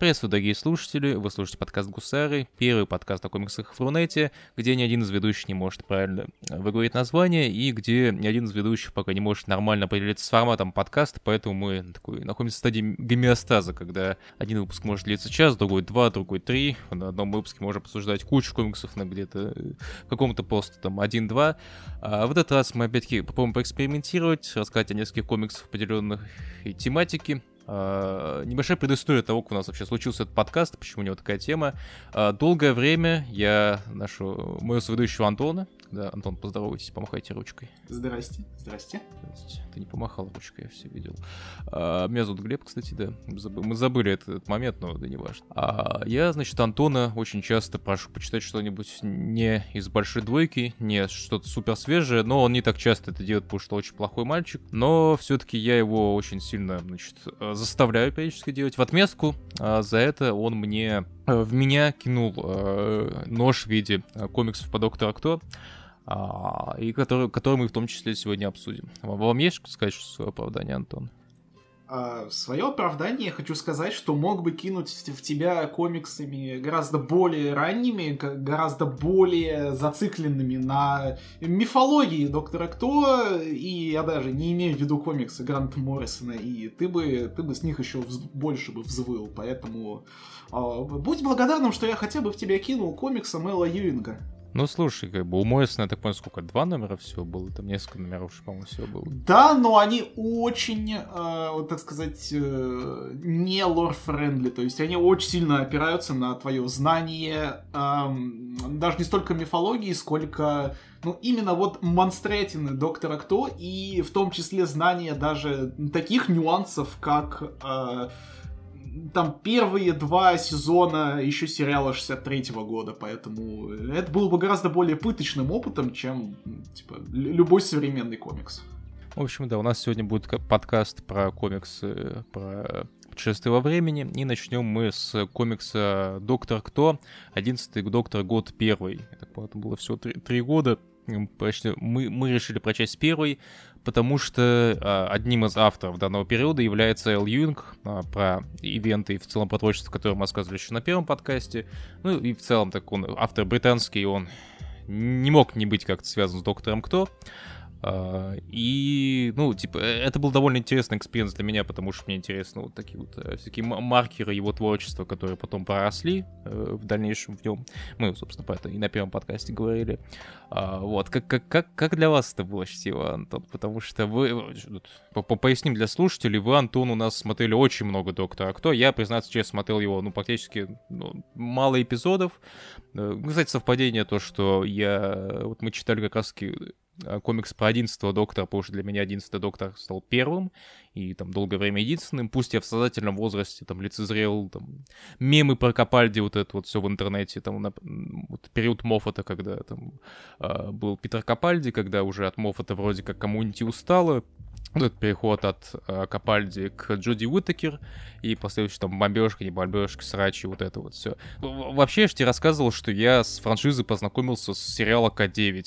Приветствую, дорогие слушатели, вы слушаете подкаст Гусары, первый подкаст о комиксах в Рунете, где ни один из ведущих не может правильно выговорить название, и где ни один из ведущих пока не может нормально определиться с форматом подкаста, поэтому мы такой, находимся в стадии гомеостаза, когда один выпуск может длиться час, другой два, другой три, на одном выпуске можно обсуждать кучу комиксов на где-то э, каком-то просто там один-два. А в этот раз мы опять-таки попробуем поэкспериментировать, рассказать о нескольких комиксах определенных тематики, Uh, небольшая предыстория того, как у нас вообще случился этот подкаст, почему у него такая тема. Uh, долгое время я нашу моего соведущего Антона, да, Антон, поздоровайтесь, помахайте ручкой. Здрасте, здрасте. Здрасте. Ты не помахал ручкой, я все видел. А, меня зовут Глеб, кстати, да. Мы забыли этот, этот момент, но да не важно. А, я, значит, Антона очень часто прошу почитать что-нибудь не из большой двойки, не что-то супер свежее, но он не так часто это делает, потому что очень плохой мальчик. Но все-таки я его очень сильно, значит, заставляю периодически делать. В отместку а, за это он мне э, в меня кинул э, нож в виде э, комиксов по Доктору Кто и который, который мы в том числе сегодня обсудим. Вам, есть сказать свое оправдание, Антон? А, в свое оправдание я хочу сказать, что мог бы кинуть в тебя комиксами гораздо более ранними, гораздо более зацикленными на мифологии Доктора Кто, и я даже не имею в виду комиксы Гранта Моррисона, и ты бы, ты бы с них еще больше бы взвыл, поэтому э, будь благодарным, что я хотя бы в тебя кинул комикса Эла Юинга. Ну, слушай, как бы у Мойсона, я так понял, сколько, два номера всего было? Там несколько номеров, по-моему, всего было. Да, но они очень, э, вот так сказать, э, не lore-friendly, то есть они очень сильно опираются на твое знание, э, даже не столько мифологии, сколько, ну, именно вот монстретины Доктора Кто, и в том числе знание даже таких нюансов, как... Э, там первые два сезона еще сериала 63-го года, поэтому это было бы гораздо более пыточным опытом, чем типа, любой современный комикс. В общем, да, у нас сегодня будет подкаст про комиксы, про путешествие во времени, и начнем мы с комикса «Доктор Кто», 11-й «Доктор Год первый». Это было всего три, года, мы, мы решили прочесть первый, потому что а, одним из авторов данного периода является Эл Юинг, а, про ивенты и в целом про творчество, которое мы рассказывали еще на первом подкасте. Ну и в целом так он автор британский, он не мог не быть как-то связан с Доктором Кто. Uh, и, ну, типа, э, это был довольно интересный experience для меня, потому что мне интересно вот такие вот uh, всякие маркеры его творчества, которые потом проросли uh, в дальнейшем в нем. Мы, собственно, про это и на первом подкасте говорили. Вот, как, как, как, как для вас это было чтиво, Антон? Потому что вы, по поясним для слушателей, вы, Антон, у нас смотрели очень много Доктора Кто. Я, признаться честно, смотрел его, ну, практически ну, мало эпизодов. Кстати, совпадение то, что я... Вот мы читали как Э, комикс про 11 доктора, потому что для меня 11 доктор стал первым, и там долгое время единственным. Пусть я в сознательном возрасте там лицезрел там мемы про Капальди, вот это вот все в интернете, там на, вот период Моффата, когда там э, был Питер Капальди, когда уже от Моффата вроде как коммунити устало, вот этот переход от э, Капальди к Джоди Уитакер и последующий там бомбежка, не бомбежка, срачи, вот это вот все. Вообще, я же тебе рассказывал, что я с франшизой познакомился с сериала К9.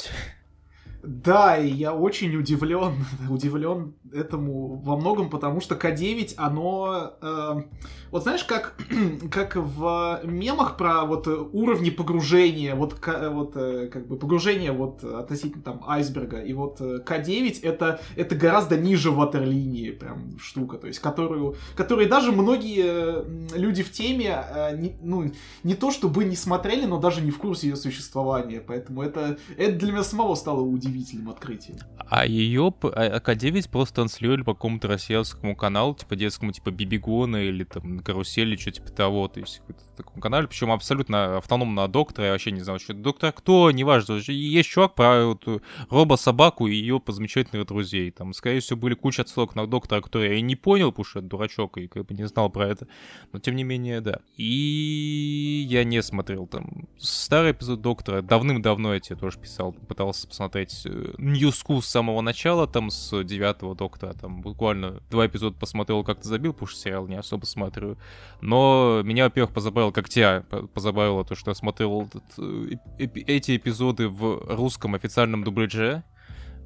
Да, и я очень удивлен, удивлен этому во многом, потому что К9, оно... Э, вот знаешь, как, как в мемах про вот уровни погружения, вот, вот э, как бы погружение вот относительно там айсберга, и вот э, К9 это, это гораздо ниже ватерлинии прям штука, то есть которую, которую даже многие люди в теме, э, не, ну, не то чтобы не смотрели, но даже не в курсе ее существования, поэтому это, это для меня самого стало удивительно удивительным открытием. А ее а АК-9 просто транслировали по какому-то российскому каналу, типа детскому, типа Бибигона или там Карусели, что типа того, то есть в таком канале, причем абсолютно автономно доктора, я вообще не знал, что доктор. Кто, неважно, есть чувак про вот, робо-собаку и ее замечательных друзей, там, скорее всего, были куча отсылок на доктора, который я не понял, потому что это дурачок и как бы не знал про это, но тем не менее, да. И я не смотрел там старый эпизод доктора, давным-давно я тебе тоже писал, пытался посмотреть Ньюску с самого начала, там, с девятого доктора, там, буквально два эпизода посмотрел, как-то забил, потому что сериал не особо смотрю. Но меня, во-первых, позабавило, как тебя позабавило то, что я смотрел этот, э, эти эпизоды в русском официальном дубляже,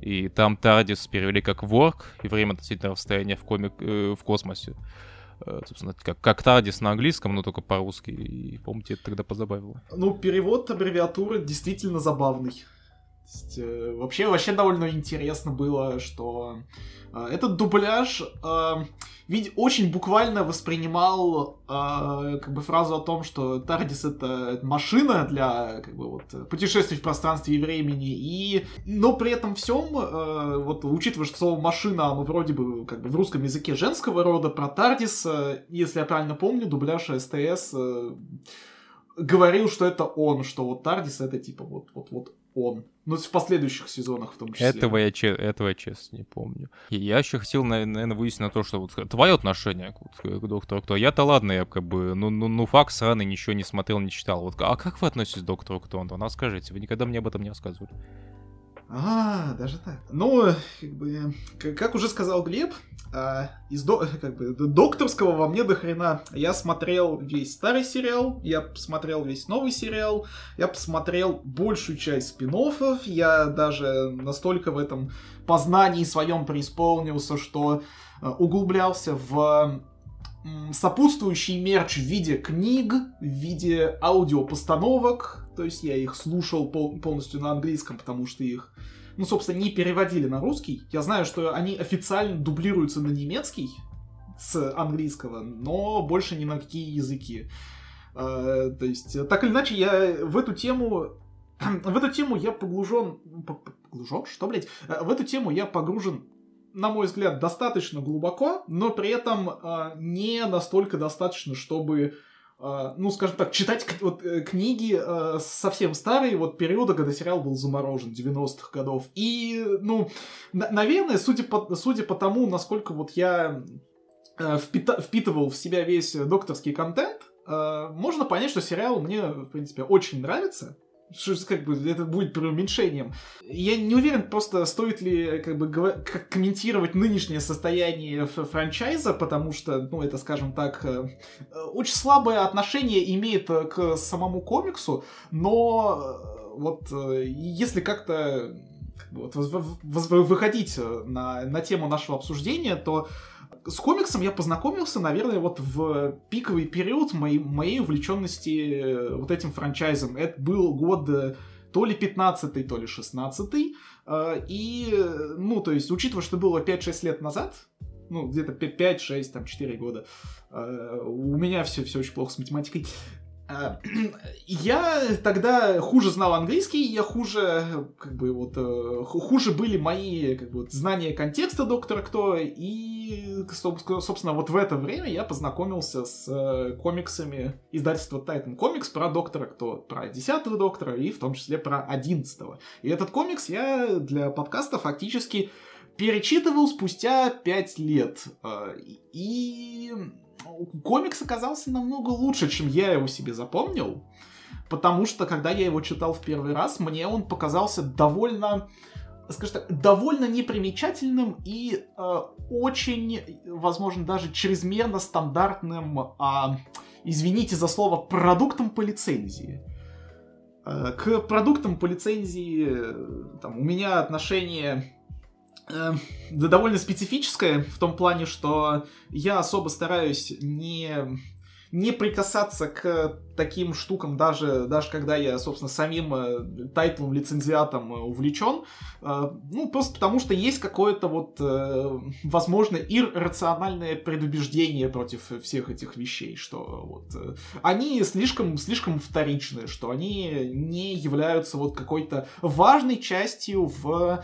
и там Тардис перевели как Work, и время относительного расстояния в, комик, э, в космосе. э, собственно, как, как Тардис на английском, но только по-русски. И, помните, это тогда позабавило. Ну, перевод аббревиатуры действительно забавный. Есть, э, вообще, вообще довольно интересно было, что э, этот дубляж э, ведь очень буквально воспринимал э, как бы фразу о том, что Тардис это машина для как бы вот путешествий в пространстве и времени, и но при этом всем э, вот учитывая, что слово машина оно вроде бы как бы в русском языке женского рода про Тардис, э, если я правильно помню, дубляж СТС э, говорил, что это он, что вот Тардис это типа вот вот вот он. Ну, в последующих сезонах в том числе. Этого я, этого я честно не помню. И я еще хотел, наверное, выяснить на то, что вот твое отношение к, к доктору Кто. Я-то ладно, я как бы, ну, ну, ну факт сраный, ничего не смотрел, не читал. Вот, а как вы относитесь к доктору Кто? Ну, расскажите, вы никогда мне об этом не рассказывали. А, даже так. Ну, как бы, как уже сказал Глеб, а, из до, как бы, докторского во мне до хрена. Я смотрел весь старый сериал, я посмотрел весь новый сериал, я посмотрел большую часть спин я даже настолько в этом познании своем преисполнился, что а, углублялся в сопутствующий мерч в виде книг, в виде аудиопостановок, то есть я их слушал пол- полностью на английском, потому что их, ну, собственно, не переводили на русский. Я знаю, что они официально дублируются на немецкий с английского, но больше ни на какие языки. Uh, то есть, так или иначе, я в эту тему в эту тему я поглужен... Поглужен? Что, блядь? Э, в эту тему я погружен на мой взгляд, достаточно глубоко, но при этом э, не настолько достаточно, чтобы ну, скажем так, читать вот, э, книги uh, совсем старые, вот периода, когда сериал был заморожен, 90-х годов. И, ну, на- наверное, судя по, судя по тому, насколько вот я впита- впитывал в себя весь докторский контент, можно понять, что сериал мне, в принципе, очень нравится. Что как бы это будет преуменьшением. Я не уверен, просто стоит ли как бы как комментировать нынешнее состояние франчайза, потому что, ну, это, скажем так, э, очень слабое отношение имеет э, к самому комиксу, но э, вот если как-то вот, выходить на, на тему нашего обсуждения, то с комиксом я познакомился, наверное, вот в пиковый период моей, моей увлеченности э, вот этим франчайзом. Это был год э, то ли 15-й, то ли 16-й. Э, и, ну, то есть, учитывая, что было 5-6 лет назад, ну, где-то 5-6, там, 4 года, у меня все, все очень плохо с математикой, я тогда хуже знал английский, я хуже, как бы вот, э, хуже были мои, как бы, знания контекста Доктора Кто, и, собственно, вот в это время я познакомился с э, комиксами издательства Titan Comics про Доктора Кто, про 10 Доктора и в том числе про 11 -го. И этот комикс я для подкаста фактически перечитывал спустя 5 лет. Э, и комикс оказался намного лучше, чем я его себе запомнил. Потому что, когда я его читал в первый раз, мне он показался довольно, скажем так, довольно непримечательным и э, очень, возможно, даже чрезмерно стандартным, э, извините за слово, продуктом по лицензии. Э, к продуктам по лицензии э, там, у меня отношение э, довольно специфическое в том плане, что я особо стараюсь не не прикасаться к таким штукам, даже, даже когда я, собственно, самим э, тайтлом, лицензиатом э, увлечен. Э, ну, просто потому что есть какое-то вот, возможно, иррациональное предубеждение против всех этих вещей, что вот они слишком, слишком вторичны, что они не являются вот какой-то важной частью в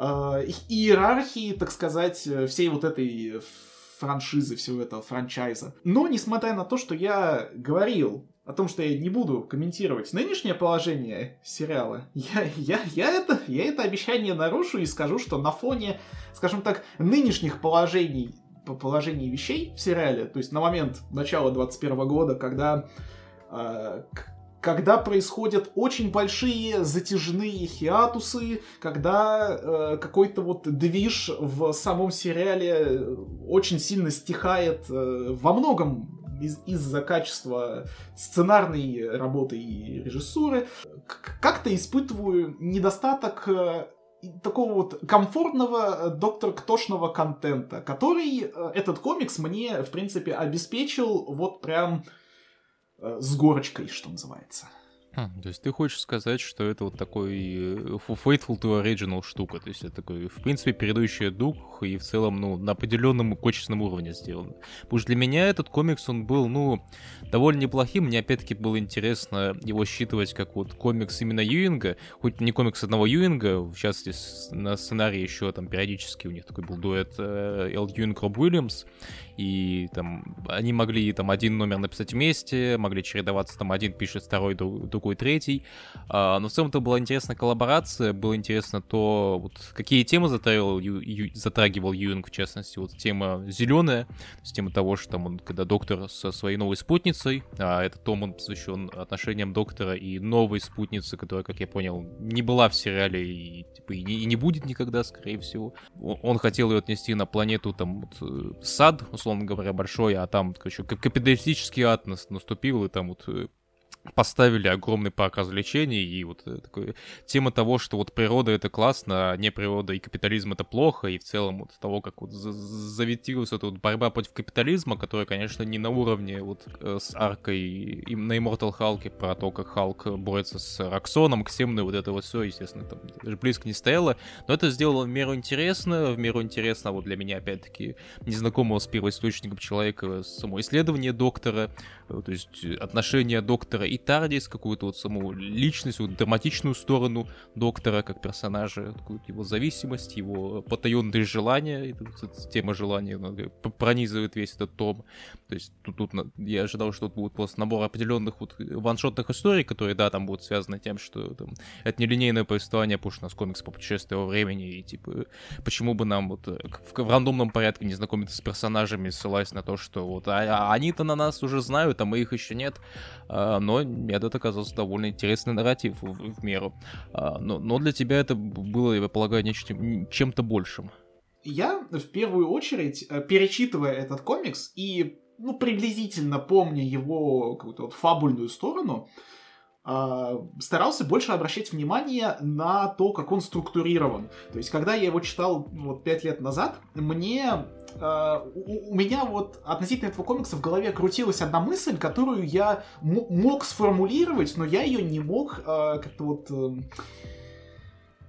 иерархии, так сказать, всей вот этой франшизы, всего этого франчайза. Но, несмотря на то, что я говорил о том, что я не буду комментировать нынешнее положение сериала, я, я, я, это, я это обещание нарушу и скажу, что на фоне, скажем так, нынешних положений, положений вещей в сериале, то есть на момент начала 21 года, когда э, когда происходят очень большие затяжные хиатусы, когда э, какой-то вот движ в самом сериале очень сильно стихает э, во многом из- из-за качества сценарной работы и режиссуры, как-то испытываю недостаток э, такого вот комфортного э, доктор Ктошного контента, который э, этот комикс мне, в принципе, обеспечил вот прям э, с горочкой, что называется. Хм, то есть ты хочешь сказать, что это вот такой Faithful to Original штука, то есть это такой, в принципе, передающий дух и в целом, ну, на определенном качественном уровне сделано. Потому что для меня этот комикс, он был, ну, довольно неплохим, мне опять-таки было интересно его считывать как вот комикс именно Юинга, хоть не комикс одного Юинга, в частности, на сценарии еще там периодически у них такой был дуэт э, Эл Юинг Роб Уильямс, и там они могли там один номер написать вместе, могли чередоваться, там один пишет второй, другой третий. А, но в целом это была интересная коллаборация, было интересно то, вот, какие темы затрагивал, ю, затрагивал Юинг, в частности, вот тема зеленая, то есть тема того, что там он, когда доктор со своей новой спутницей, а этот том он посвящен отношениям доктора и новой спутницы, которая, как я понял, не была в сериале и, типа, и, не, и не будет никогда, скорее всего. Он хотел ее отнести на планету, там, вот, э, сад, условно условно говоря, большой, а там, короче, капиталистический ад наступил, и там вот э, поставили огромный парк развлечений, и вот э, такой, тема того, что вот природа это классно, а не природа и капитализм это плохо, и в целом вот того, как вот заветилась эта вот борьба против капитализма, которая, конечно, не на уровне вот э, с аркой и на Immortal Hulk про то, как Халк борется с Роксоном, Ксемной, вот это вот все, естественно, там даже близко не стояло, но это сделало в меру интересно, в меру интересно вот для меня, опять-таки, незнакомого с первоисточником человека само исследование доктора, то есть отношения доктора и Тардис, какую-то вот саму личность, вот драматичную сторону доктора как персонажа, его зависимость, его потаенные желания, тема желания пронизывает весь этот том. То есть тут, тут я ожидал, что тут будет просто набор определенных вот ваншотных историй, которые, да, там будут связаны тем, что там, это нелинейное повествование, потому что у нас комикс по путешествию во времени, и типа, почему бы нам вот в, в рандомном порядке не знакомиться с персонажами, ссылаясь на то, что вот а, а они-то на нас уже знают, мы их еще нет. А, но этот оказался довольно интересный нарратив в, в меру. А, но, но для тебя это было, я полагаю, нечто, чем-то большим. Я в первую очередь, э, перечитывая этот комикс и ну, приблизительно помня его какую-то вот фабульную сторону, а, старался больше обращать внимание на то, как он структурирован. То есть, когда я его читал вот пять лет назад, мне у, у меня вот относительно этого комикса в голове крутилась одна мысль, которую я мог сформулировать, но я ее не мог uh, как-то вот uh,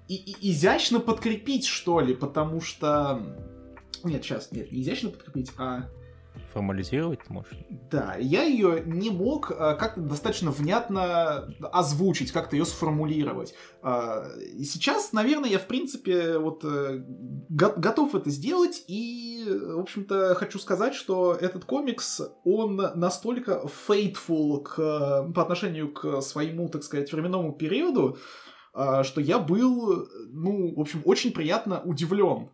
и, и, изящно подкрепить, что ли, потому что... Нет, сейчас, нет, не изящно подкрепить, а формализировать можешь? Да, я ее не мог а, как-то достаточно внятно озвучить, как-то ее сформулировать. И сейчас, наверное, я, в принципе, вот э, готов это сделать, и, в общем-то, хочу сказать, что этот комикс, он настолько faithful к, по отношению к своему, так сказать, временному периоду, что я был, ну, в общем, очень приятно удивлен.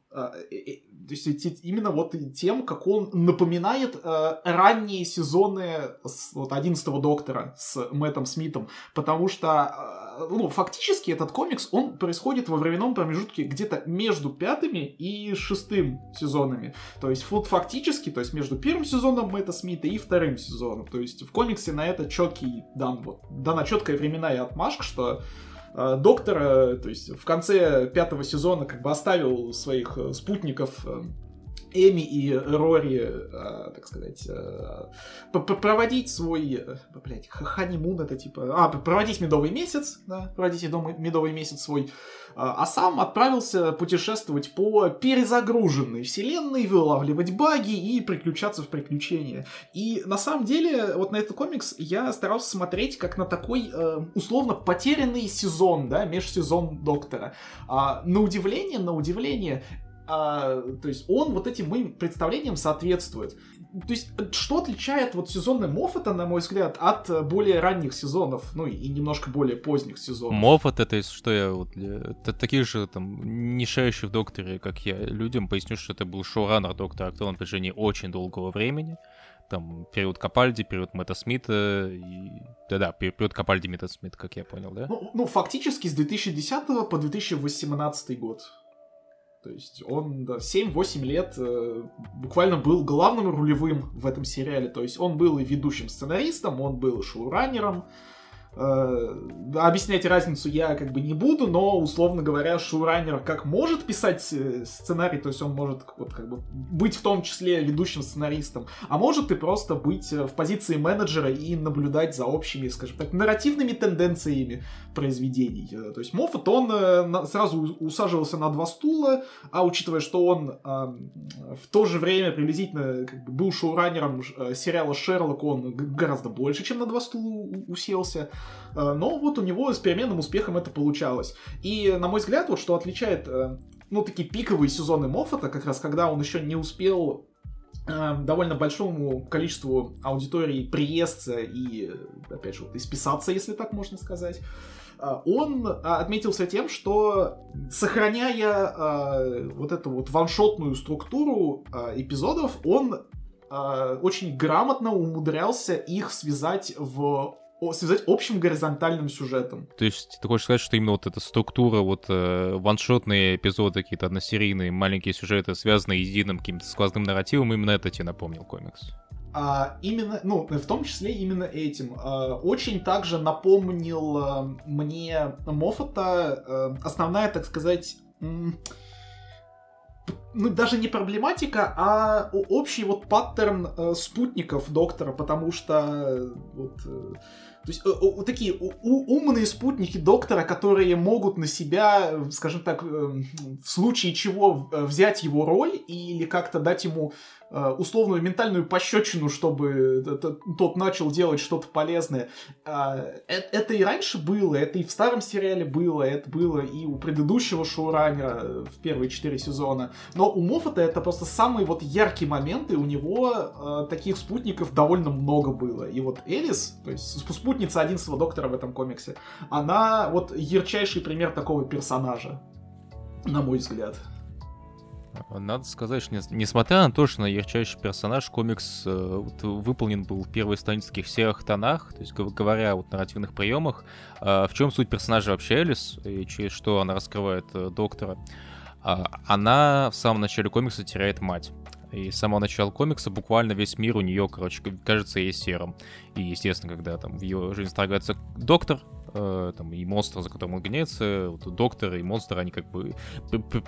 То есть именно вот тем, как он напоминает э, ранние сезоны с, вот, 11 Доктора с Мэттом Смитом, потому что, э, ну, фактически этот комикс, он происходит во временном промежутке где-то между пятыми и шестым сезонами. То есть вот фактически, то есть между первым сезоном Мэтта Смита и вторым сезоном. То есть в комиксе на это четкий дан, вот, дана четкая временная отмашка, что доктора, то есть в конце пятого сезона как бы оставил своих э, спутников э, Эми и Рори, э, так сказать, проводить свой, блядь, ханимун это типа, а, проводить медовый месяц, да, проводить медовый месяц свой а, а сам отправился путешествовать по перезагруженной вселенной, вылавливать баги и приключаться в приключения. И на самом деле, вот на этот комикс я старался смотреть как на такой э, условно потерянный сезон, да, межсезон Доктора. А, на удивление, на удивление, а, то есть он вот этим моим представлениям соответствует. То есть, что отличает вот сезоны Моффата, на мой взгляд, от э, более ранних сезонов, ну и немножко более поздних сезонов? Моффат это, что я вот, это таких же там не шающих в Докторе, как я, людям поясню, что это был шоураннер Доктора Кто на протяжении очень долгого времени. Там период Капальди, период Мэтта Смита, и... да-да, период Капальди, Мэтта Смит, как я понял, да? Ну, ну, фактически с 2010 по 2018 год. То есть он да, 7-8 лет э, буквально был главным рулевым в этом сериале. То есть он был и ведущим сценаристом, он был шоураннером. Э, объяснять разницу я как бы не буду, но, условно говоря, шоураннер как может писать э, сценарий, то есть он может вот, как бы быть в том числе ведущим сценаристом, а может и просто быть э, в позиции менеджера и наблюдать за общими, скажем так, нарративными тенденциями произведений. То есть Моффат, он сразу усаживался на два стула, а учитывая, что он в то же время приблизительно как бы, был шоураннером сериала «Шерлок», он гораздо больше, чем на два стула уселся. Э, но вот у него с переменным успехом это получалось. И, на мой взгляд, вот что отличает, э, ну, такие пиковые сезоны Моффата, как раз когда он еще не успел э, довольно большому количеству аудитории приесться и, опять же, вот, исписаться, если так можно сказать, он отметился тем, что сохраняя вот эту вот ваншотную структуру эпизодов, он очень грамотно умудрялся их связать в связать общим горизонтальным сюжетом. То есть ты хочешь сказать, что именно вот эта структура, вот э, ваншотные эпизоды, какие-то односерийные маленькие сюжеты, связанные единым каким-то сквозным нарративом, именно это тебе напомнил комикс? А, именно, ну, в том числе именно этим. А, очень также напомнил а, мне Моффата а, основная, так сказать, ну, даже не проблематика, а общий вот паттерн э, спутников доктора, потому что э, вот, э, то есть э, такие умные спутники доктора, которые могут на себя, скажем так, э, в случае чего э, взять его роль или как-то дать ему условную ментальную пощечину, чтобы тот начал делать что-то полезное. А, это и раньше было, это и в старом сериале было, это было и у предыдущего шоураннера в первые четыре сезона. Но у Моффата это просто самый вот яркий момент, и у него таких спутников довольно много было. И вот Элис, то есть спутница 11 доктора в этом комиксе, она вот ярчайший пример такого персонажа, на мой взгляд. Надо сказать, что несмотря на то, что на ярчайший персонаж, комикс э, вот, выполнен был в первой странице в серых тонах, то есть говоря о вот, нарративных приемах, э, в чем суть персонажа вообще Элис, и через что она раскрывает э, доктора, э, она в самом начале комикса теряет мать. И с самого начала комикса буквально весь мир у нее, короче, кажется ей серым. И, естественно, когда там в ее жизнь вторгается доктор, э, там, и монстр, за которым он гоняется, вот, доктор и монстр, они как бы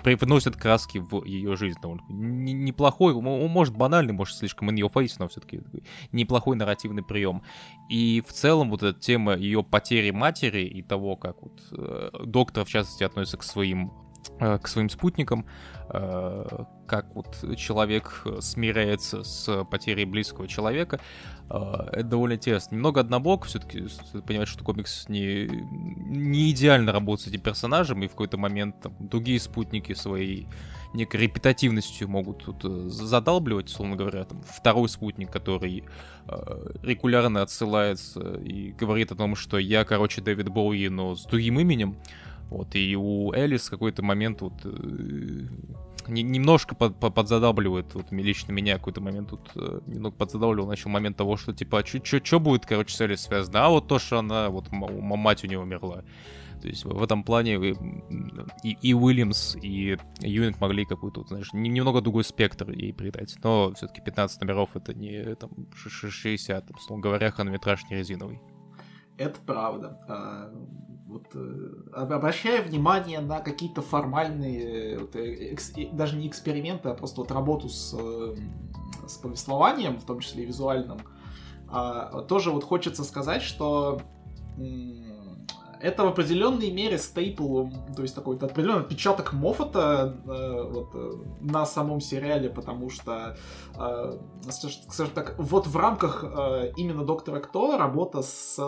приносят краски в ее жизнь. Он неплохой, он может банальный, может слишком in your face, но все-таки неплохой нарративный прием. И в целом вот эта тема ее потери матери и того, как вот э, доктор, в частности, относится к своим Э, к своим спутникам, как вот человек смиряется с потерей близкого человека. Э, это довольно интересно. Немного однобок, все-таки понимать, что комикс не, не идеально работает с этим персонажем, и в какой-то момент там, другие спутники своей некой репетативностью могут тут задалбливать, условно говоря, там второй спутник, который э, регулярно отсылается и говорит о том, что я, короче, Дэвид Боуи, но с другим именем, вот, и у Элис какой-то момент вот э, немножко под, под, подзадавливает, вот лично меня какой-то момент тут э, немного подзадавливал, начал момент того, что типа, а что будет, короче, с Элис связано? А вот то, что она, вот мать у нее умерла. То есть в этом плане и, и Уильямс, и Юинг могли какую-то, знаешь, немного другой спектр ей придать. Но все-таки 15 номеров это не там, 60, там, условно говоря, хронометраж не резиновый. Это правда. А, вот, э, обращая внимание на какие-то формальные, вот, э, экс, даже не эксперименты, а просто вот работу с, э, с повествованием, в том числе и визуальным, а, тоже вот хочется сказать, что это в определенной мере стейпл, то есть такой определенный отпечаток Моффата э, вот, э, на самом сериале, потому что, э, скажем так, вот в рамках э, именно Доктора Кто работа с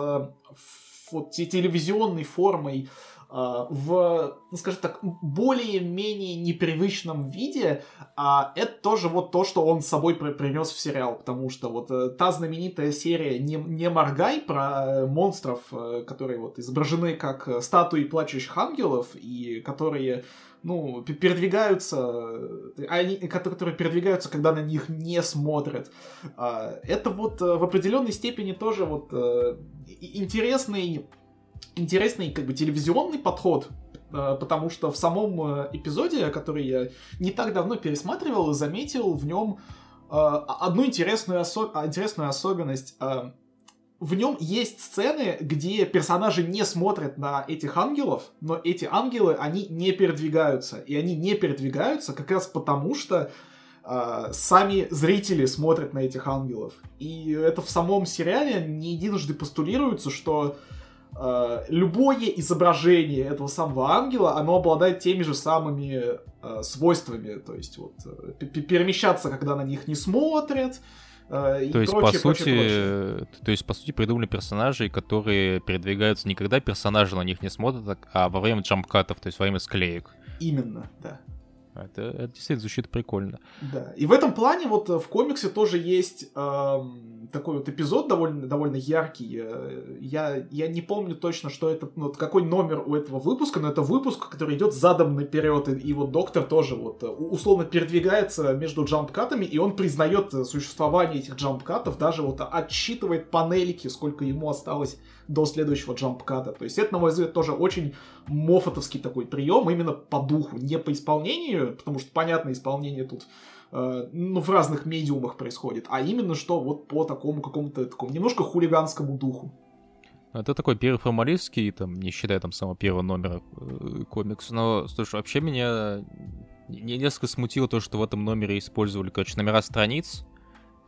вот телевизионной формой а, в, ну, скажем так, более-менее непривычном виде, а это тоже вот то, что он с собой принес в сериал, потому что вот э, та знаменитая серия «Не, не моргай» про монстров, э, которые вот изображены как статуи плачущих ангелов и которые ну, передвигаются, э, они, которые передвигаются, когда на них не смотрят. А, это вот э, в определенной степени тоже вот э, интересный, интересный как бы телевизионный подход, потому что в самом эпизоде, который я не так давно пересматривал, заметил в нем одну интересную, осо- интересную особенность в нем есть сцены, где персонажи не смотрят на этих ангелов, но эти ангелы, они не передвигаются. И они не передвигаются как раз потому, что э, сами зрители смотрят на этих ангелов. И это в самом сериале не единожды постулируется, что э, любое изображение этого самого ангела, оно обладает теми же самыми э, свойствами. То есть вот э, перемещаться, когда на них не смотрят, э, то есть, прочее, по сути, прочее. то есть, по сути, придумали персонажей, которые передвигаются не когда персонажи на них не смотрят, а во время джампкатов, то есть во время склеек. Именно, да. Это, это действительно звучит прикольно. Да. И в этом плане вот э, в комиксе тоже есть эм, такой вот эпизод довольно, довольно яркий. Э, я, я не помню точно, что это, ну, какой номер у этого выпуска, но это выпуск, который идет задом наперед. И, и вот доктор тоже вот э, условно передвигается между джампкатами, и он признает существование этих джампкатов, даже вот отсчитывает панельки, сколько ему осталось до следующего джампката. То есть это, на мой взгляд, тоже очень мофотовский такой прием, именно по духу, не по исполнению, потому что, понятно, исполнение тут э, ну, в разных медиумах происходит, а именно что вот по такому какому-то такому немножко хулиганскому духу. Это такой первый формалистский, там, не считая там самого первого номера э, комикс. Но, слушай, вообще меня несколько смутило то, что в этом номере использовали, короче, номера страниц,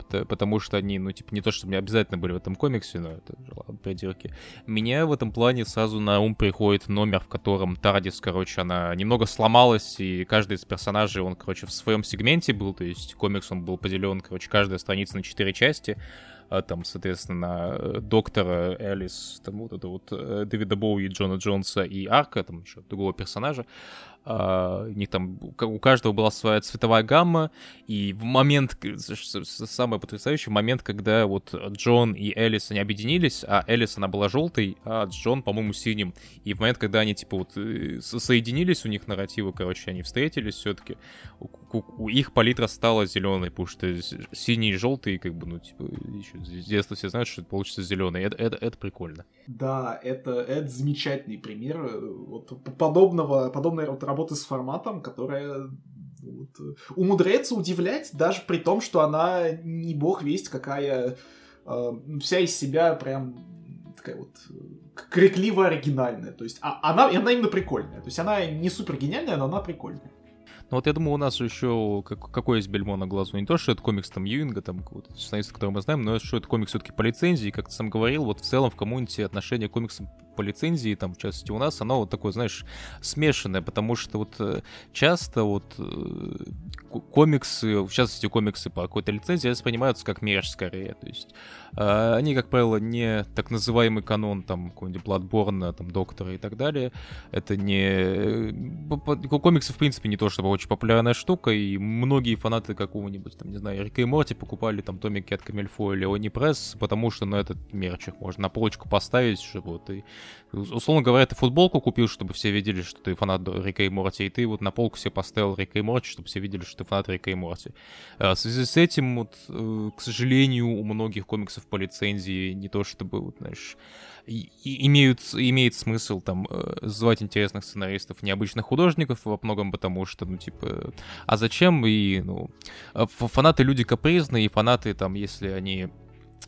потому что они, ну, типа, не то, что мне обязательно были в этом комиксе, но это придирки. Меня в этом плане сразу на ум приходит номер, в котором Тардис, короче, она немного сломалась, и каждый из персонажей, он, короче, в своем сегменте был, то есть комикс, он был поделен, короче, каждая страница на четыре части, а там, соответственно, э, доктора Элис, там вот это вот э, Дэвида Боуи, Джона Джонса и Арка, там еще другого персонажа. Uh, у них там у каждого была своя цветовая гамма, и в момент, самый потрясающий момент, когда вот Джон и Элис, они объединились, а Элис, она была желтой, а Джон, по-моему, синим. И в момент, когда они, типа, вот э, соединились, у них нарративы, короче, они встретились все-таки, у, их палитра стала зеленой, потому что синий и желтый, как бы, ну, типа, еще с детства все знают, что это получится зеленый. Это, это, это прикольно. Да, это, это замечательный пример вот подобного, подобной вот работы с форматом, которая вот, умудряется удивлять, даже при том, что она не бог весть какая э, вся из себя прям такая вот крикливо оригинальная. То есть а, она, она именно прикольная. То есть она не супер гениальная, но она прикольная. Ну вот я думаю, у нас еще как, какой есть бельмо на глазу. Не то, что это комикс там Юинга, там какого-то сценариста, который мы знаем, но что это комикс все-таки по лицензии. Как ты сам говорил, вот в целом в коммунити отношение к комиксам по лицензии, там, в частности, у нас, оно вот такое, знаешь, смешанное, потому что вот э, часто вот э, комиксы, в частности, комиксы по какой-то лицензии воспринимаются как мерч скорее, то есть э, они, как правило, не так называемый канон, там, какой-нибудь Bloodborne, там, Доктора и так далее, это не... Комиксы, в принципе, не то чтобы очень популярная штука, и многие фанаты какого-нибудь, там, не знаю, Рика и Морти покупали там томики от Камильфо или Они Пресс, потому что, ну, этот мерч их можно на полочку поставить, чтобы вот и условно говоря, ты футболку купил, чтобы все видели, что ты фанат Рика и Морти, и ты вот на полку себе поставил Рика и Морти, чтобы все видели, что ты фанат Рика и Морти. А в связи с этим, вот, э, к сожалению, у многих комиксов по лицензии не то чтобы, вот, знаешь, имеют, имеет смысл там э, звать интересных сценаристов, необычных художников во многом потому, что, ну, типа, а зачем? И, ну, фанаты люди капризные, и фанаты там, если они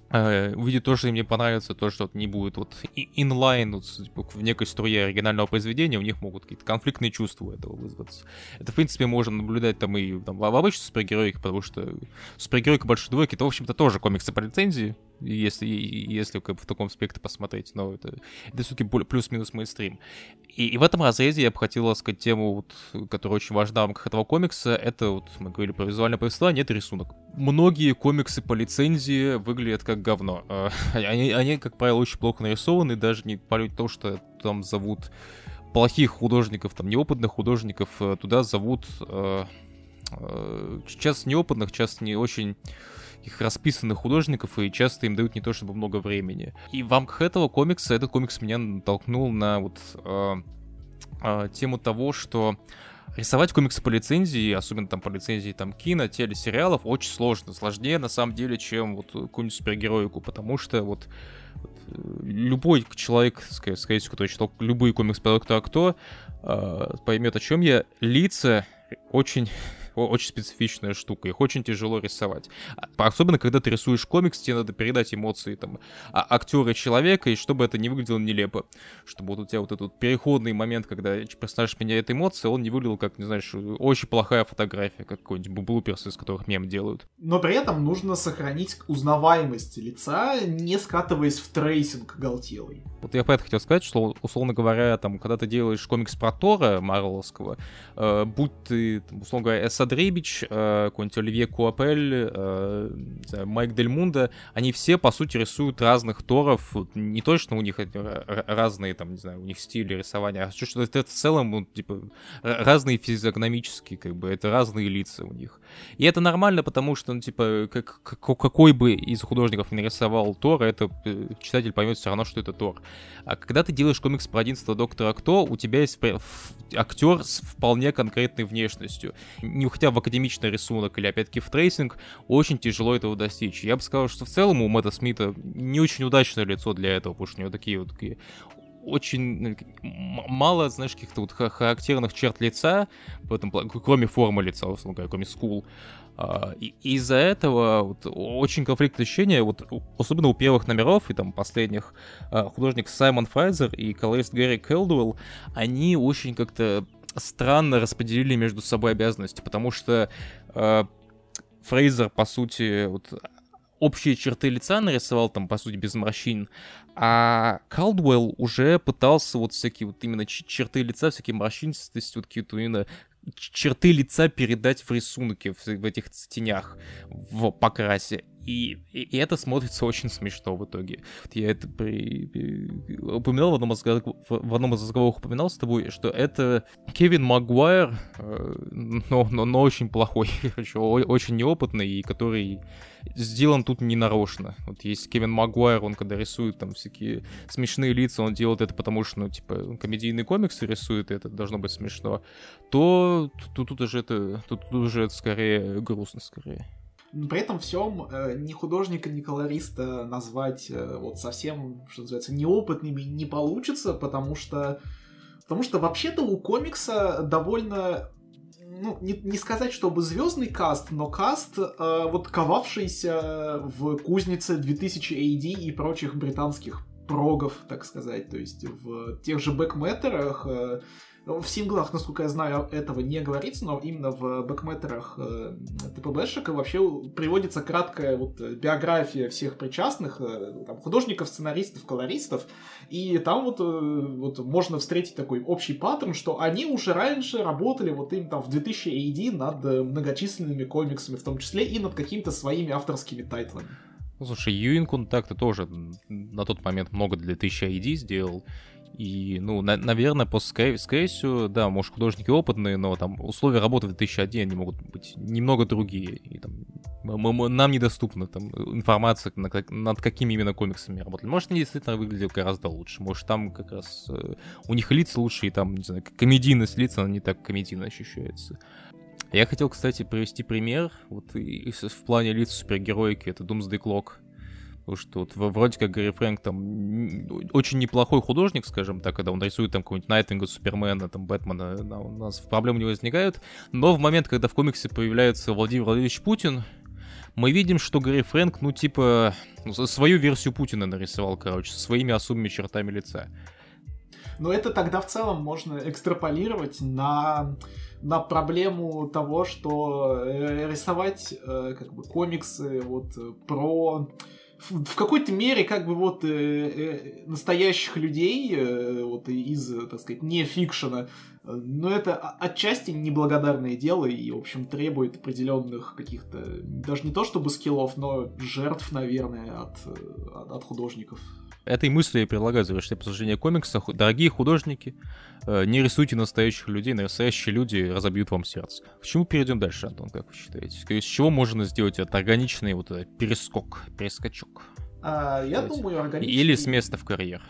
увидит то, что им не понравится, то, что не будет вот инлайн вот, в некой струе оригинального произведения, у них могут какие-то конфликтные чувства этого вызваться. Это, в принципе, можно наблюдать там и там, в обычной супергероике, потому что супергеройка большой двойки, это, в общем-то, тоже комиксы по лицензии, если, если как бы, в таком аспекте посмотреть, но это, это все-таки плюс-минус мейнстрим. И, и в этом разрезе я бы хотел сказать тему, вот, которая очень важна в рамках этого комикса, это, вот мы говорили про визуальное повествование, это рисунок. Многие комиксы по лицензии выглядят как говно. А, они, они как правило, очень плохо нарисованы, даже не по то, что там зовут плохих художников, там неопытных художников, э, туда зовут э, э, часто неопытных, часто не очень таких расписанных художников, и часто им дают не то чтобы много времени. И в рамках этого комикса, этот комикс меня натолкнул на вот э, э, тему того, что рисовать комиксы по лицензии, особенно там по лицензии там кино, телесериалов, очень сложно. Сложнее на самом деле, чем вот какую-нибудь супергероику, потому что вот любой человек, скорее всего, кто читал любые комиксы по Доктора Кто, э, поймет, о чем я. Лица очень очень специфичная штука, их очень тяжело рисовать. А, особенно, когда ты рисуешь комикс, тебе надо передать эмоции там а, актера человека, и чтобы это не выглядело нелепо. Чтобы вот у тебя вот этот переходный момент, когда персонаж меняет эмоции, он не выглядел как, не знаешь, очень плохая фотография, как какой-нибудь блуперс, из которых мем делают. Но при этом нужно сохранить узнаваемость лица, не скатываясь в трейсинг галтелый. Вот я про это хотел сказать, что, условно говоря, там, когда ты делаешь комикс про Тора Марвеловского, э, будь ты, там, условно говоря, Дрейбич, э, какой-нибудь Оливье Куапель, э, Майк Дель Мунда, они все, по сути, рисуют разных Торов, не точно у них разные, там, не знаю, у них стили рисования, а что это в целом, ну, типа, разные физиогномические, как бы, это разные лица у них. И это нормально, потому что, ну, типа, как, какой бы из художников не нарисовал Тора, это э, читатель поймет все равно, что это Тор. А когда ты делаешь комикс про 11 доктора Кто, у тебя есть актер с вполне конкретной внешностью. Не хотя в академичный рисунок или опять-таки в трейсинг, очень тяжело этого достичь. Я бы сказал, что в целом у Мэтта Смита не очень удачное лицо для этого, потому что у него такие вот такие очень ну, мало, знаешь, каких-то вот характерных черт лица, в этом, кроме формы лица, условно говоря, кроме скул. А, из-за этого вот, очень конфликт ощущения, вот, особенно у первых номеров и там последних, а, художник Саймон Фрайзер и колорист Гэри Келдуэлл, они очень как-то странно распределили между собой обязанности, потому что э, Фрейзер, по сути, вот, общие черты лица нарисовал там, по сути, без морщин, а Калдуэлл уже пытался вот всякие вот именно черты лица, всякие морщинистости, вот какие-то именно черты лица передать в рисунке, в, в этих тенях, в покрасе. И, и, и это смотрится очень смешно в итоге. Я это при, упоминал в одном, из, в одном из разговоров, упоминал с тобой, что это Кевин Магуайр, э, но, но, но очень плохой, очень неопытный, и который сделан тут не нарочно. Вот есть Кевин Магуайр, он когда рисует там всякие смешные лица, он делает это потому, что, ну, типа, комедийные комиксы рисует, и это должно быть смешно, то тут, тут уже это, тут, тут уже это скорее грустно, скорее. При этом всем э, ни художника, ни колориста назвать э, вот совсем, что называется, неопытными не получится, потому что Потому что вообще-то у комикса довольно ну, не, не сказать, чтобы звездный каст, но каст, э, вот ковавшийся в кузнице 2000 AD и прочих британских прогов, так сказать. То есть в тех же back matter ах э, в синглах, насколько я знаю, этого не говорится, но именно в back matter ах э, TPB шек вообще приводится краткая вот биография всех причастных, э, там, художников, сценаристов, колористов, и там вот, э, вот можно встретить такой общий паттерн, что они уже раньше работали вот им там в 2000 AD над многочисленными комиксами, в том числе и над какими-то своими авторскими тайтлами. Ну, слушай, Юин Контакта тоже на тот момент много для 1000 ID сделал. И, ну, на, наверное, по Скейсу, да, может, художники опытные, но там условия работы в 2001 они могут быть немного другие. И там мы, мы, нам недоступна там информация, на, над какими именно комиксами работали. Может, они действительно выглядели гораздо лучше. Может, там как раз э, у них лица лучше, и там, не знаю, комедийность лица, она не так комедийно ощущается. Я хотел, кстати, привести пример. Вот и, и в плане лиц супергероики это Doomsday Clock Потому что вот вроде как Гарри Фрэнк там очень неплохой художник, скажем так, когда он рисует там какого-нибудь Найтвинга, Супермена, там Бэтмена, у нас проблемы не возникают. Но в момент, когда в комиксе появляется Владимир Владимирович Путин, мы видим, что Гарри Фрэнк, ну, типа, ну, свою версию Путина нарисовал, короче, со своими особыми чертами лица. Но это тогда в целом можно экстраполировать на, на проблему того, что э, рисовать э, как бы комиксы вот про в какой-то мере как бы вот э, э, настоящих людей э, вот из, так сказать, не фикшена, но это отчасти неблагодарное дело и, в общем, требует определенных каких-то, даже не то чтобы скиллов, но жертв, наверное, от, от, от художников. Этой мысли я предлагаю завершить обсуждение комикса. Дорогие художники, э, не рисуйте настоящих людей, настоящие люди разобьют вам сердце. К чему перейдем дальше, Антон, как вы считаете? С чего можно сделать этот органичный вот этот перескок, перескочок? А, я думаю, органически... Или с места в карьер.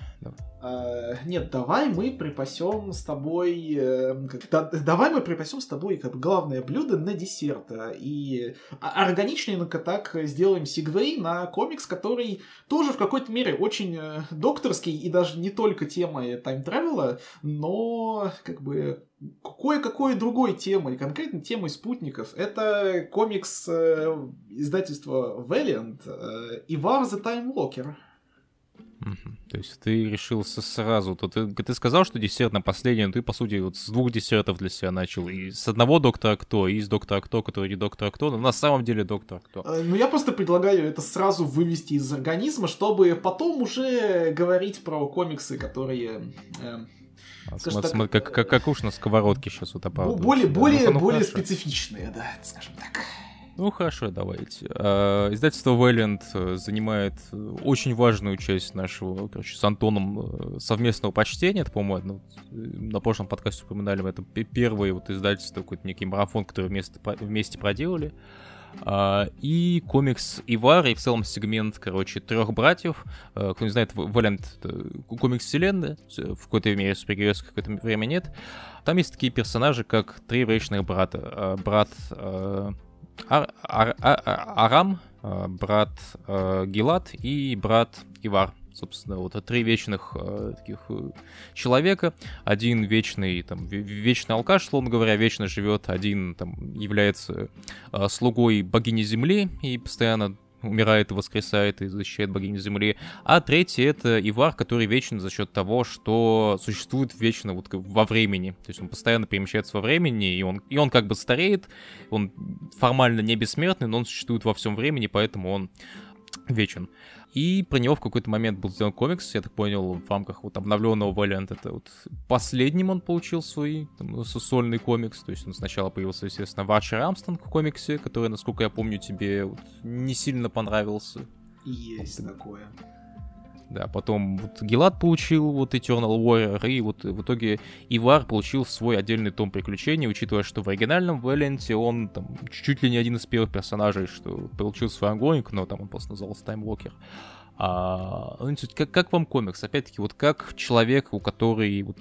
А, нет, давай мы припасем с тобой... Э, да, давай мы припасем с тобой как главное блюдо на десерт. И органичненько так сделаем сигвей на комикс, который тоже в какой-то мере очень э, докторский и даже не только темой тайм-тревела, но как бы кое-какой другой темой, конкретно темой спутников. Это комикс э, издательства Valiant э, Ивар the Time Walker. То есть ты решился сразу. То ты, ты сказал, что десерт на последний, но ты, по сути, вот с двух десертов для себя начал. И с одного доктора Кто, и из доктора Кто, который не доктора Кто, но на самом деле доктор Кто. Э, ну, я просто предлагаю это сразу вывести из организма, чтобы потом уже говорить про комиксы, которые... Э, а, скажем так, как, как, как уж на сковородке сейчас вот оправдывается. Более, да. более, ну, более специфичные, да, скажем так. Ну хорошо, давайте. А, издательство Valiant э, занимает э, очень важную часть нашего, короче, с Антоном э, совместного почтения. Это, по-моему, на прошлом подкасте упоминали, это первое вот издательство, какой-то некий марафон, который вместе, вместе проделали. Uh, и комикс Ивар, и в целом сегмент, короче, трех братьев. Uh, кто не знает, Valiant — комикс вселенной, в какой-то мере супергеройской, в какое-то время нет. Там есть такие персонажи, как три вечных брата. Uh, брат Ар Ар Ар Арам, брат Гилат и брат Ивар. Собственно, вот три вечных э, таких э, человека. Один вечный, там, вечный алкаш, словно говоря, вечно живет. Один там является э, слугой богини Земли и постоянно умирает и воскресает и защищает богиню Земли. А третий — это Ивар, который вечен за счет того, что существует вечно вот во времени. То есть он постоянно перемещается во времени, и он, и он как бы стареет, он формально не бессмертный, но он существует во всем времени, поэтому он вечен. И про него в какой-то момент был сделан комикс, я так понял, в рамках вот обновленного варианта. Это вот последним он получил свой там, сольный комикс. То есть он сначала появился, естественно, в Арчер Армстронг комиксе, который, насколько я помню, тебе вот не сильно понравился. Есть такое. Да, потом вот Гелат получил вот Eternal Warrior, и вот в итоге Ивар получил свой отдельный том приключений, учитывая, что в оригинальном Valiant е он там чуть ли не один из первых персонажей, что получил свой ongoing, но там он просто назывался Timewalker. А, ну, как, как вам комикс? Опять-таки, вот как человек, у который вот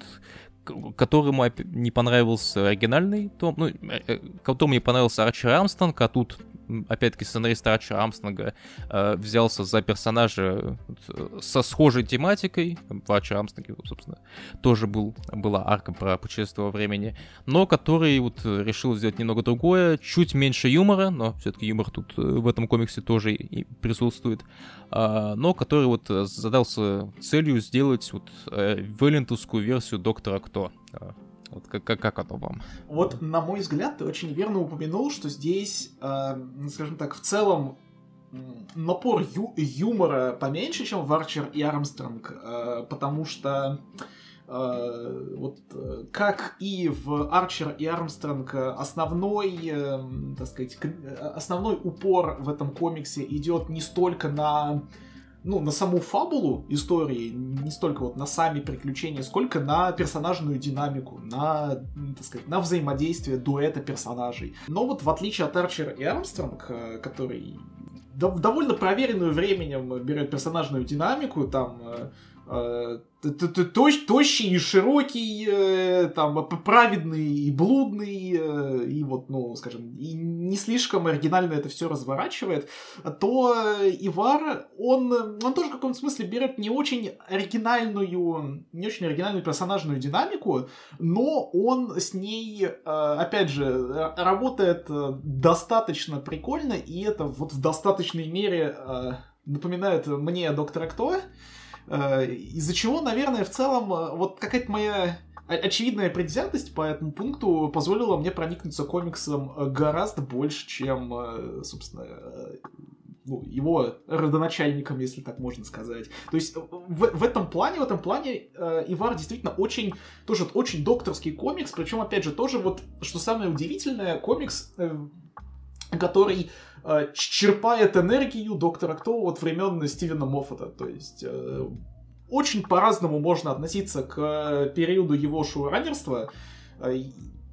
которому не понравился оригинальный том, ну, э, э, которому не понравился Арчер Армстронг, а тут опять-таки, сценарист Арча Армстронга э, взялся за персонажа э, со схожей тематикой. В Арче Армстронге, собственно, тоже был, была арка про путешествие во времени, но который вот решил сделать немного другое, чуть меньше юмора, но все-таки юмор тут э, в этом комиксе тоже и присутствует, э, но который вот задался целью сделать вот э, версию Доктора Кто. Вот как, как, как оно вам? Вот, на мой взгляд, ты очень верно упомянул, что здесь, э, скажем так, в целом напор ю- юмора поменьше, чем в Арчер и Армстронг, э, потому что э, вот э, как и в Арчер и Армстронг основной, э, так сказать, основной упор в этом комиксе идет не столько на ну, на саму фабулу истории, не столько вот на сами приключения, сколько на персонажную динамику, на, так сказать, на взаимодействие дуэта персонажей. Но вот в отличие от Арчер и Армстронг, э, который довольно проверенную временем берет персонажную динамику, там э, тощий и широкий, э, там, праведный и блудный, э, и вот, ну, скажем, и не слишком оригинально это все разворачивает, то Ивар, он, он тоже в каком-то смысле берет не очень оригинальную, не очень оригинальную персонажную динамику, но он с ней, э, опять же, работает достаточно прикольно, и это вот в достаточной мере напоминает мне Доктора Кто, Э, из-за чего, наверное, в целом, э, вот какая-то моя очевидная предвзятость по этому пункту позволила мне проникнуться комиксом э, гораздо больше, чем, собственно, ну, его родоначальником, если так можно сказать. То есть в, в этом плане, в этом плане э, Ивар действительно очень, тоже очень докторский комикс, причем, опять же, тоже вот, что самое удивительное, комикс, э, который Э, черпает энергию доктора Кто от времен Стивена Моффата. То есть э, очень по-разному можно относиться к периоду его шоураннерства.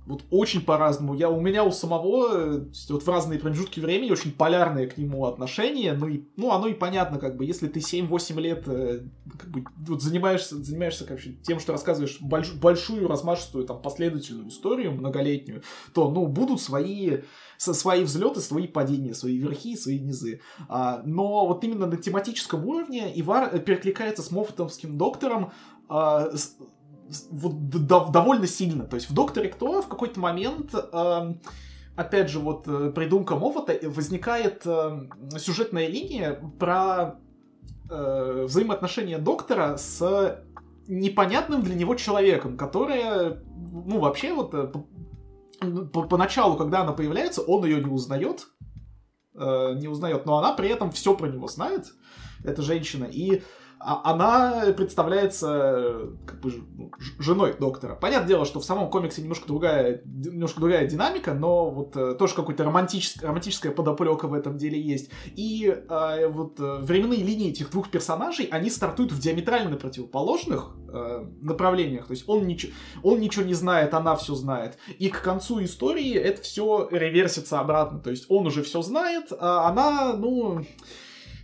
Э, вот очень по-разному. Я, у меня у самого вот в разные промежутки времени очень полярные к нему отношения. Ну, и, ну оно и понятно, как бы, если ты 7-8 лет как бы, вот занимаешься, занимаешься как, тем, что рассказываешь больш, большую, размашистую, там, последовательную историю многолетнюю, то, ну, будут свои со свои взлеты, свои падения, свои верхи, свои низы. А, но вот именно на тематическом уровне Ивар э, перекликается с Моффатовским доктором а, вот довольно сильно. То есть в Докторе Кто в какой-то момент э, опять же, вот э, придумка Моффата, возникает э, сюжетная линия про э, взаимоотношения доктора с непонятным для него человеком, которая, ну, вообще вот э, по поначалу, когда она появляется, он ее не узнает, э, не узнает, но она при этом все про него знает, эта женщина, и а она представляется как бы ну, женой доктора. Понятное дело, что в самом комиксе немножко другая, немножко другая динамика, но вот э, тоже какая-то романтическая, романтическая подоплека в этом деле есть. И э, вот э, временные линии этих двух персонажей, они стартуют в диаметрально противоположных э, направлениях. То есть он, ничего, он ничего не знает, она все знает. И к концу истории это все реверсится обратно. То есть он уже все знает, а она, ну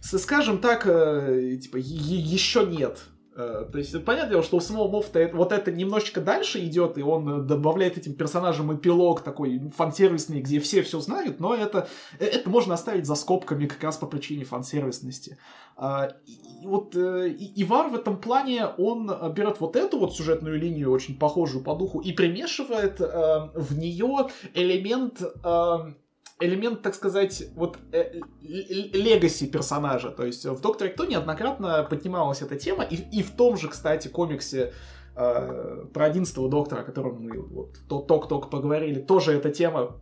скажем так, э, типа, еще нет. Э, то есть, понятное дело, что у самого Мофта вот это немножечко дальше идет, и он добавляет этим персонажам эпилог такой фан-сервисный, где все все знают, но это, э, это можно оставить за скобками как раз по причине фан-сервисности. А, и вот Ивар в этом плане, он берет вот эту вот сюжетную линию, очень похожую по духу, и примешивает в нее элемент элемент, так сказать, вот э, легаси персонажа. То есть в Докторе Кто неоднократно поднималась эта тема, и, и в том же, кстати, комиксе э, про 11 Доктора, о котором мы вот ток-ток поговорили, тоже эта тема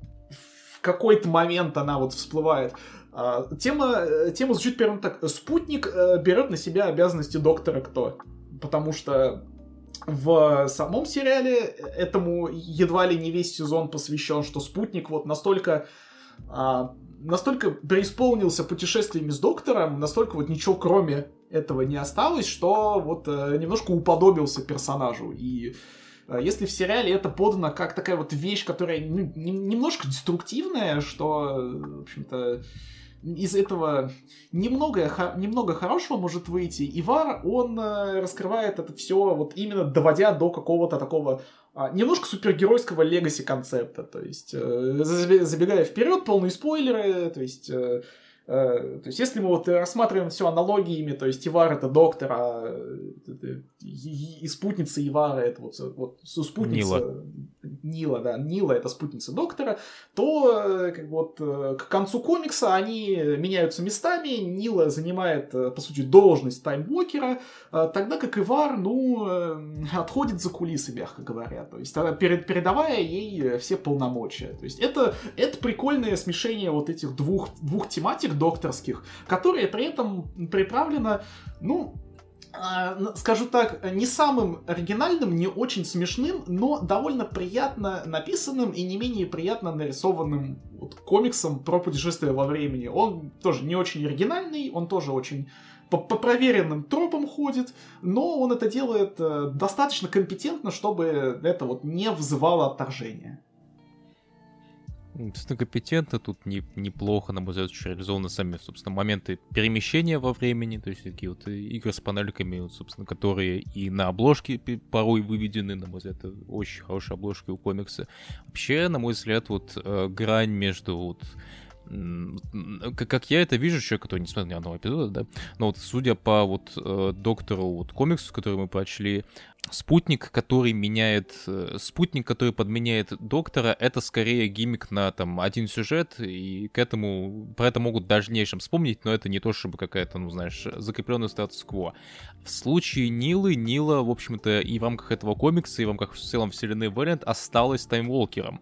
в какой-то момент она вот всплывает. А, тема, э, тема звучит примерно так. Спутник э, берет на себя обязанности Доктора Кто. Потому что в самом сериале этому едва ли не весь сезон посвящен, что спутник вот настолько а, настолько преисполнился путешествиями с доктором, настолько вот ничего кроме этого не осталось, что вот э, немножко уподобился персонажу. И э, если в сериале это подано как такая вот вещь, которая ну, немножко деструктивная, что, в общем-то, из этого немного, немного хорошего может выйти. Ивар, он э, раскрывает это все вот именно доводя до какого-то такого немножко супергеройского легаси концепта. То есть, э, забегая вперед, полные спойлеры, то есть Э, то есть, если мы вот рассматриваем все аналогиями, то есть Ивар это доктор, а и спутница Ивара это вот, вот спутница Нила. Нила, да, Нила это спутница доктора, то э, как вот э, к концу комикса они меняются местами, Нила занимает, по сути, должность таймвокера, тогда как Ивар, ну, отходит за кулисы, мягко говоря, то есть перед, передавая ей все полномочия. То есть это, это прикольное смешение вот этих двух, двух тематик, докторских, которые при этом приправлено, ну, а, скажу так, не самым оригинальным, не очень смешным, но довольно приятно написанным и не менее приятно нарисованным вот, комиксом про путешествие во времени. Он тоже не очень оригинальный, он тоже очень по, по проверенным тропам ходит, но он это делает э, достаточно компетентно, чтобы это вот не вызывало отторжения. Достаточно компетентно, тут не, неплохо, на мой взгляд, реализованы сами, собственно, моменты перемещения во времени, то есть такие вот игры с панельками, вот, собственно, которые и на обложке порой выведены, на мой взгляд, очень хорошая обложка у комикса. Вообще, на мой взгляд, вот э, грань между вот как я это вижу, человек, который не смотрел ни одного эпизода, да, но вот судя по вот э, доктору вот комиксу, который мы прочли, спутник, который меняет, э, спутник, который подменяет доктора, это скорее гиммик на там один сюжет, и к этому, про это могут в дальнейшем вспомнить, но это не то, чтобы какая-то, ну, знаешь, закрепленный статус-кво. В случае Нилы, Нила, в общем-то, и в рамках этого комикса, и в рамках в целом вселенной Вариант осталась Таймволкером.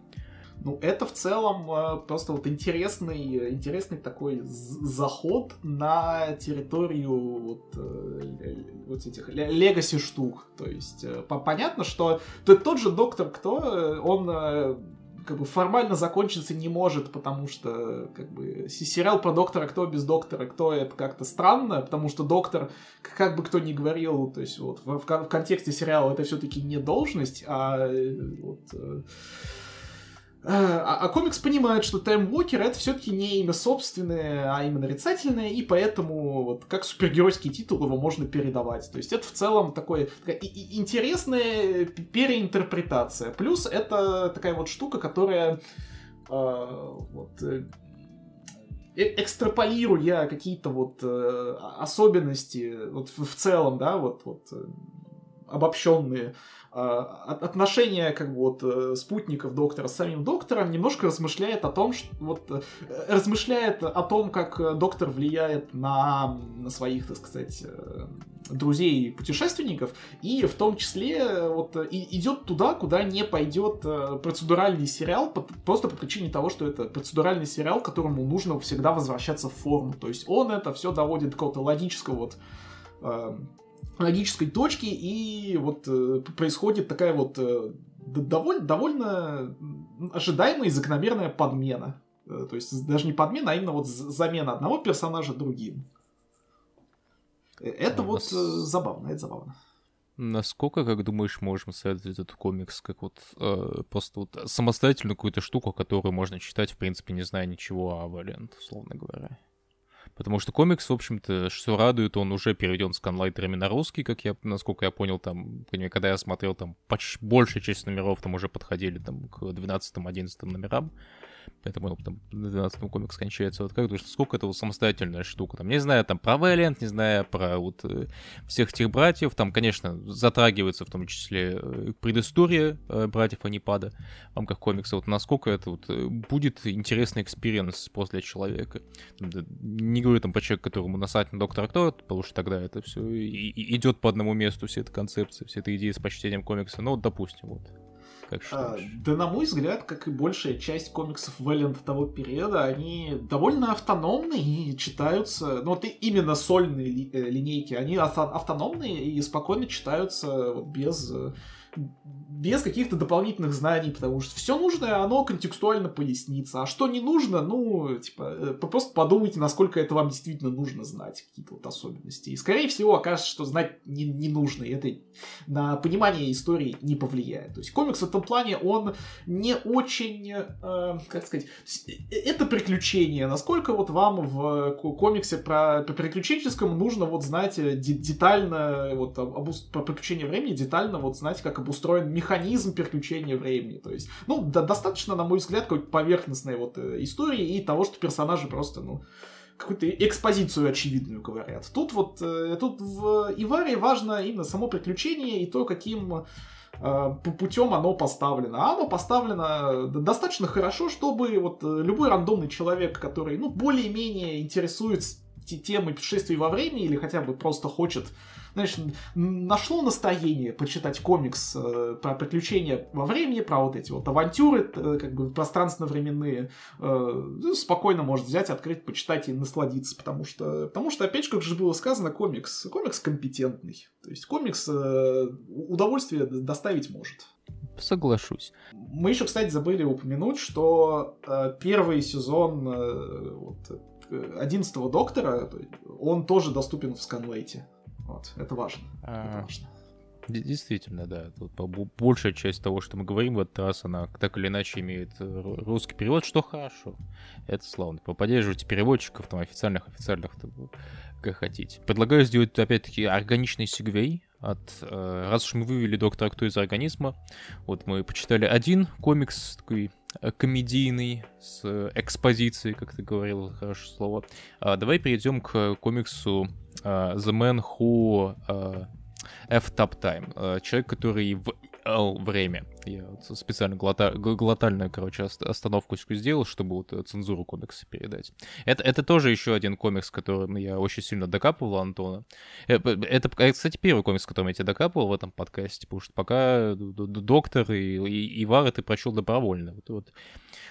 Ну, это в целом э, просто вот интересный, интересный такой заход на территорию вот, э, вот этих легаси штук. То есть, э, понятно, что тот же Доктор Кто, он как бы формально закончиться не может, потому что как бы сериал про доктора кто без доктора кто это как-то странно, потому что доктор, как бы кто ни говорил, то есть вот в, в контексте сериала это все-таки не должность, а вот а, а комикс понимает, что Таймвокер это все-таки не имя собственное, а именно нарицательное, и поэтому вот как супергеройский титул его можно передавать. То есть это в целом такой, такая интересная переинтерпретация. Плюс это такая вот штука, которая э, вот, э, экстраполируя какие-то вот э, особенности вот в, в целом, да, вот, вот обобщенные а, отношение как бы вот э, спутников доктора с самим доктором немножко размышляет о том, что вот э, размышляет о том, как доктор влияет на, на своих, так сказать, э, друзей и путешественников, и в том числе вот и, идет туда, куда не пойдет процедуральный сериал, просто по причине того, что это процедуральный сериал, которому нужно всегда возвращаться в форму. То есть он это все доводит до какого-то логического вот логической точки, и вот э, происходит такая вот э, довольно, довольно ожидаемая и закономерная подмена. Э, то есть даже не подмена, а именно вот замена одного персонажа другим. Э, это вот нас... э, забавно, это забавно. Насколько, как думаешь, можем советовать этот комикс как вот э, просто вот самостоятельную какую-то штуку, которую можно читать, в принципе, не зная ничего о Валент, условно говоря? Потому что комикс, в общем-то, что радует, он уже переведен с канлайтерами на русский, как я, насколько я понял, там, когда я смотрел, там, почти большая часть номеров там уже подходили там к 12-11 номерам поэтому ну, там на 12 комикс кончается. Вот как думаешь, сколько это вот самостоятельная штука? Там, не знаю, там про Вэлент, не знаю, про вот э, всех этих братьев, там, конечно, затрагивается в том числе э, предыстория э, братьев Анипада в рамках комикса. Вот насколько это вот будет интересный experience после человека. Не говорю там про человека, которому насать на доктора кто, потому что тогда это все идет по одному месту, вся эта концепция, вся эта идея с почтением комикса. Ну, вот, допустим, вот. Как а, да, на мой взгляд, как и большая часть комиксов Valiant а того периода, они довольно автономны и читаются, ну вот именно сольные ли, э, линейки, они автономные и спокойно читаются вот, без э, без каких-то дополнительных знаний, потому что все нужное, оно контекстуально пояснится. А что не нужно, ну, типа, э, просто подумайте, насколько это вам действительно нужно знать, какие-то вот особенности. И, скорее всего, окажется, что знать не, не нужно, и это на понимание истории не повлияет. То есть комикс в этом плане, он не очень, э, как сказать, э, это приключение. Насколько вот вам в комиксе про, про приключенческом нужно вот знать э, детально, вот, об, про приключение времени, детально вот знать, как обустроен механизм переключения времени. То есть, ну, да, достаточно, на мой взгляд, какой-то поверхностной вот э, истории и того, что персонажи просто, ну, какую-то экспозицию очевидную говорят. Тут вот, э, тут в Иваре важно именно само приключение и то, каким э, путем оно поставлено. А оно поставлено достаточно хорошо, чтобы вот э, любой рандомный человек, который, ну, более-менее интересуется темой путешествий во времени или хотя бы просто хочет знаешь, нашло настроение почитать комикс э, про приключения во времени, про вот эти вот авантюры, э, как бы пространственно-временные, э, ну, спокойно может взять, открыть, почитать и насладиться, потому что, потому что, опять же, как же было сказано, комикс, комикс компетентный, то есть комикс э, удовольствие доставить может. Соглашусь. Мы еще, кстати, забыли упомянуть, что э, первый сезон э, вот, 11 доктора, он тоже доступен в сканлейте. Вот, это важно. А... Это важно. Действительно, да. Тут большая часть того, что мы говорим в этот раз, она так или иначе имеет э, русский перевод, что хорошо. Это славно. Поддерживайте переводчиков, там, официальных, официальных, как хотите. Предлагаю сделать, опять-таки, органичный сегвей от... Э, раз уж мы вывели доктора Кто из организма, вот мы почитали один комикс, такой комедийный, с экспозицией, как ты говорил, хорошее слово. А давай перейдем к комиксу uh, The Man Who uh, F Top Time. Человек, который в L время. Я специально глота... глотальную, короче, остановку сделал, чтобы вот цензуру комикса передать. Это, это тоже еще один комикс, которым я очень сильно докапывал Антона. Это, кстати, первый комикс, который я тебе докапывал в этом подкасте, потому что пока доктор и, и Ивара ты прочел добровольно. Вот, вот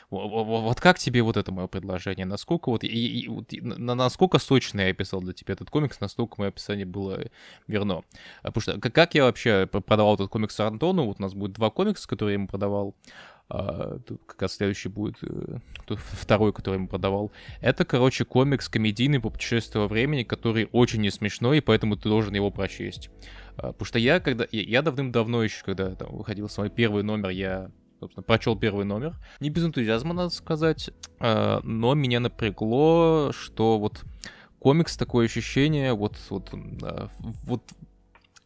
вот как тебе вот это мое предложение? Насколько вот, и, и, вот, на, насколько сочно я описал для тебя этот комикс, настолько мое описание было верно. А, потому что как я вообще продавал этот комикс Антону, вот у нас будет два комикса, которые я ему продавал, а, тут как раз следующий будет э, второй, который ему продавал. Это, короче, комикс комедийный по путешествию во времени, который очень не смешной, и поэтому ты должен его прочесть. А, потому что я, когда я, я давным-давно еще, когда там выходил свой первый номер, я собственно, прочел первый номер. Не без энтузиазма, надо сказать, э, но меня напрягло, что вот комикс такое ощущение, вот, вот, вот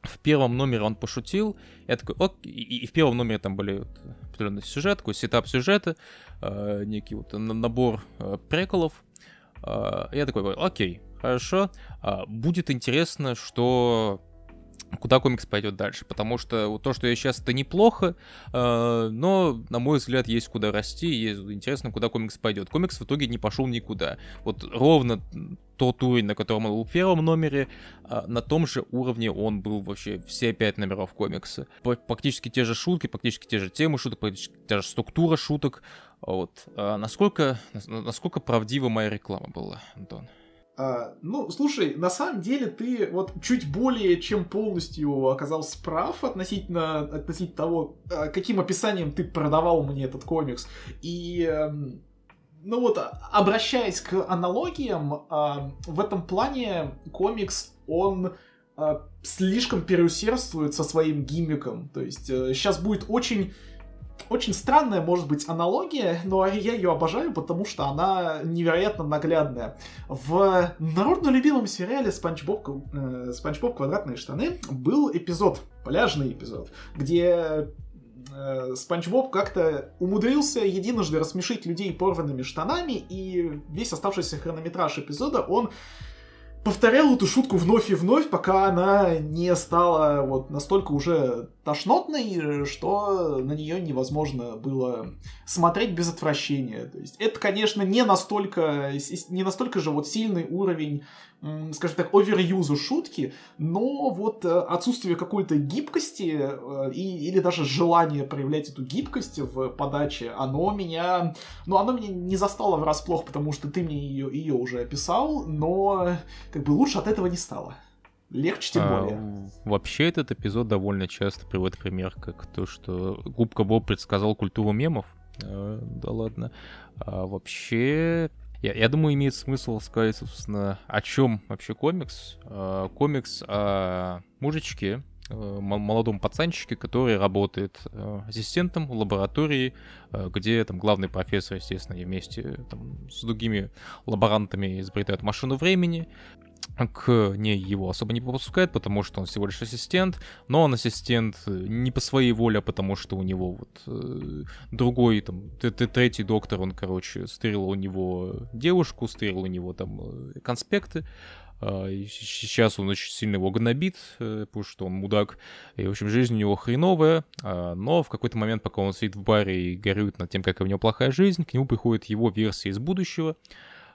в первом номере он пошутил, я такой, ок, и, и в первом номере там были вот определенный сюжет, такой setup сюжета, э, некий вот набор э, приколов, э, я такой, окей, хорошо, э, будет интересно, что куда комикс пойдет дальше. Потому что то, что я сейчас, это неплохо, э, но, на мой взгляд, есть куда расти, и интересно, куда комикс пойдет. Комикс в итоге не пошел никуда. Вот ровно тот уровень, на котором он был в первом номере, э, на том же уровне он был вообще все пять номеров комикса. Практически те же шутки, практически те же темы шуток, практически та же структура шуток. Вот. А насколько, насколько правдива моя реклама была, Антон? А, ну, слушай, на самом деле ты вот чуть более чем полностью оказался прав относительно, относительно того, а, каким описанием ты продавал мне этот комикс. И, эм, ну вот, обращаясь к аналогиям, а, в этом плане комикс, он а, слишком переусердствует со своим гиммиком. То есть сейчас будет очень очень странная, может быть, аналогия, но я ее обожаю, потому что она невероятно наглядная. В народно любимом сериале Спанч Боб, э, Спанч Боб Квадратные штаны был эпизод, пляжный эпизод, где э, Спанч Боб как-то умудрился единожды рассмешить людей порванными штанами, и весь оставшийся хронометраж эпизода он повторял эту шутку вновь и вновь, пока она не стала вот настолько уже тошнотной, что на нее невозможно было смотреть без отвращения. То есть это, конечно, не настолько, не настолько же вот сильный уровень скажем так, оверюзу шутки, но вот э, отсутствие какой-то гибкости э, и, или даже желание проявлять эту гибкость в подаче, оно меня, ну, оно меня не застало врасплох, потому что ты мне ее, ее уже описал, но как бы лучше от этого не стало. Легче тем а, более. Вообще этот эпизод довольно часто приводит пример, как то, что Губка Боб предсказал культуру мемов. Э, да ладно. А вообще я, я думаю, имеет смысл сказать, собственно, о чем вообще комикс. Э, комикс о мужичке, э, молодом пацанчике, который работает э, ассистентом в лаборатории, где там главный профессор, естественно, и вместе там, с другими лаборантами изобретают машину времени к ней его особо не попускает, потому что он всего лишь ассистент, но он ассистент э, не по своей воле, а потому что у него вот э, другой, там, третий доктор, он, короче, стырил у него девушку, стырил у него там э, конспекты, э, сейчас он очень сильно его гнобит, э, потому что он мудак, и, в общем, жизнь у него хреновая, э, но в какой-то момент, пока он сидит в баре и горюет над тем, какая у него плохая жизнь, к нему приходит его версия из будущего,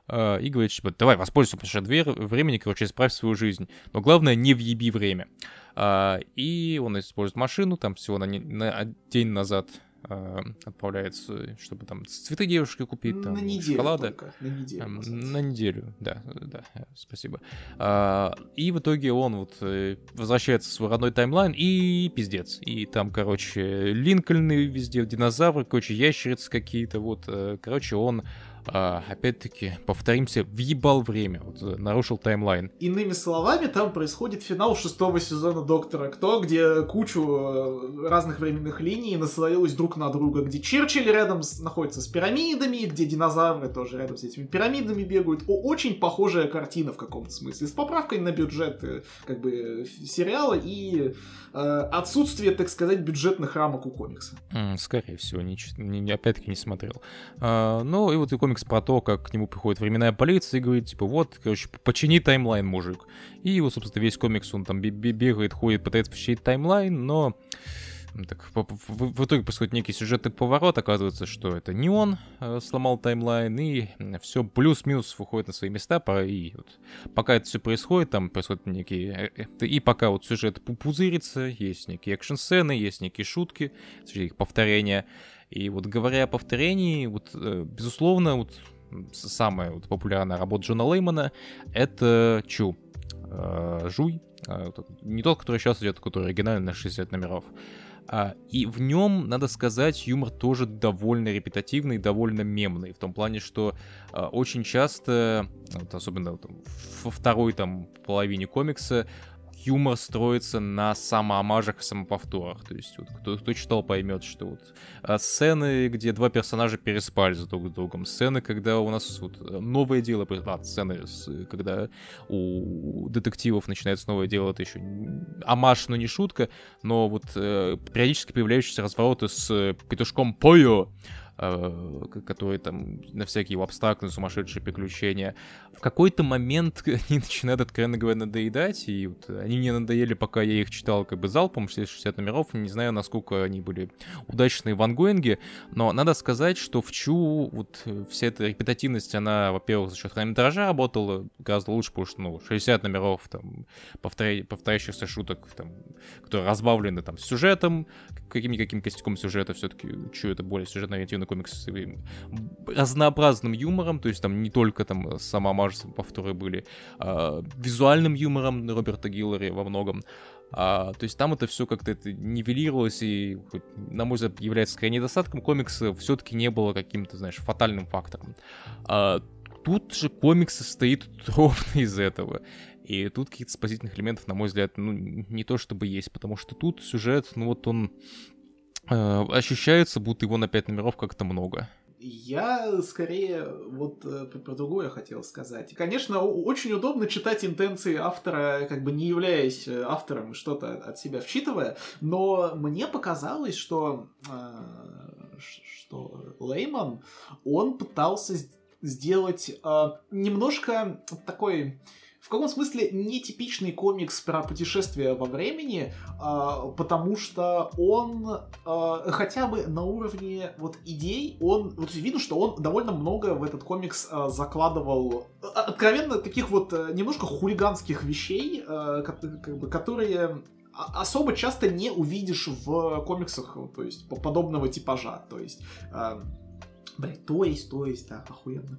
и говорит, типа, давай, воспользуйся прошедшим времени, короче, исправь свою жизнь. Но главное, не въеби время. Э, и он использует машину, там всего на, не, на день назад э, отправляется, чтобы там цветы девушки купить, там, на неделю шоколада. Только, на неделю. на неделю, да, да, спасибо. А, и в итоге он вот э, возвращается в свой родной таймлайн и пиздец. И там, короче, Линкольны везде, динозавры, короче, ящерицы какие-то, вот, э, короче, он а, опять-таки, повторимся, въебал время, вот, э, нарушил таймлайн. Иными словами, там происходит финал шестого сезона Доктора Кто, где кучу э, разных временных линий наслоилась друг на друга, где Черчилль рядом с, находится с пирамидами, где динозавры тоже рядом с этими пирамидами бегают. О, очень похожая картина в каком-то смысле, с поправкой на бюджет э, как бы сериала и э, отсутствие, так сказать, бюджетных рамок у комикса. Mm, скорее всего, не, не, опять-таки не смотрел. А, ну и вот и комикс комикс про то, как к нему приходит временная полиция и говорит, типа, вот, короче, почини таймлайн, мужик. И вот, собственно, весь комикс, он там бегает, ходит, пытается починить таймлайн, но так, в, итоге происходит некий сюжетный поворот, оказывается, что это не он э, сломал таймлайн, и все плюс-минус выходит на свои места, и вот, пока это все происходит, там происходят некие... Э, э, и пока вот сюжет пузырится, есть некие экшн-сцены, есть некие шутки, их повторения, и вот говоря о повторении, вот, э, безусловно, вот самая вот популярная работа Джона Леймана — это Чу. Э, Жуй. Э, не тот, который сейчас идет, который оригинальный на 60 номеров. А, и в нем, надо сказать, юмор тоже довольно репетативный, довольно мемный, в том плане, что очень часто, вот особенно во второй там половине комикса, юмор строится на самоомажах и самоповторах. То есть, вот, кто, кто читал, поймет, что вот а, сцены, где два персонажа переспали с друг с другом, сцены, когда у нас вот новое дело, а, сцены, когда у детективов начинается новое дело, это еще амаш, но не шутка, но вот э, периодически появляющиеся развороты с петушком Пойо, э, которые там на всякие абстрактные сумасшедшие приключения. В какой-то момент они начинают, откровенно говоря, надоедать, и вот они мне надоели, пока я их читал как бы залпом, 60 номеров, не знаю, насколько они были удачные в ангоинге, но надо сказать, что в Чу вот вся эта репетативность, она, во-первых, за счет хронометража работала гораздо лучше, потому что, ну, 60 номеров, там, повторя... повторяющихся шуток, там, которые разбавлены, там, сюжетом, каким-никаким костяком сюжета, все-таки Чу это более сюжетно-ориентированный комикс, разнообразным юмором, то есть там не только там сама Марс, повторы были, а, визуальным юмором Роберта Гиллари во многом, а, то есть там это все как-то это нивелировалось, и, на мой взгляд, является скорее недостатком комикса, все-таки не было каким-то, знаешь, фатальным фактором. А, тут же комикс состоит ровно из этого. И тут каких-то спасительных элементов, на мой взгляд, ну, не то чтобы есть, потому что тут сюжет, ну вот он э, ощущается, будто его на 5 номеров как-то много. Я скорее вот э, про другое хотел сказать. Конечно, очень удобно читать интенции автора, как бы не являясь э, автором, что-то от себя вчитывая, но мне показалось, что, э, что Лейман, он пытался сделать э, немножко такой в каком смысле нетипичный комикс про путешествие во времени, э, потому что он э, хотя бы на уровне вот идей, он вот видно, что он довольно много в этот комикс э, закладывал откровенно таких вот немножко хулиганских вещей, э, как, бы, которые особо часто не увидишь в комиксах, то есть подобного типажа, то есть, э, блядь, то есть, то есть, да, охуенно.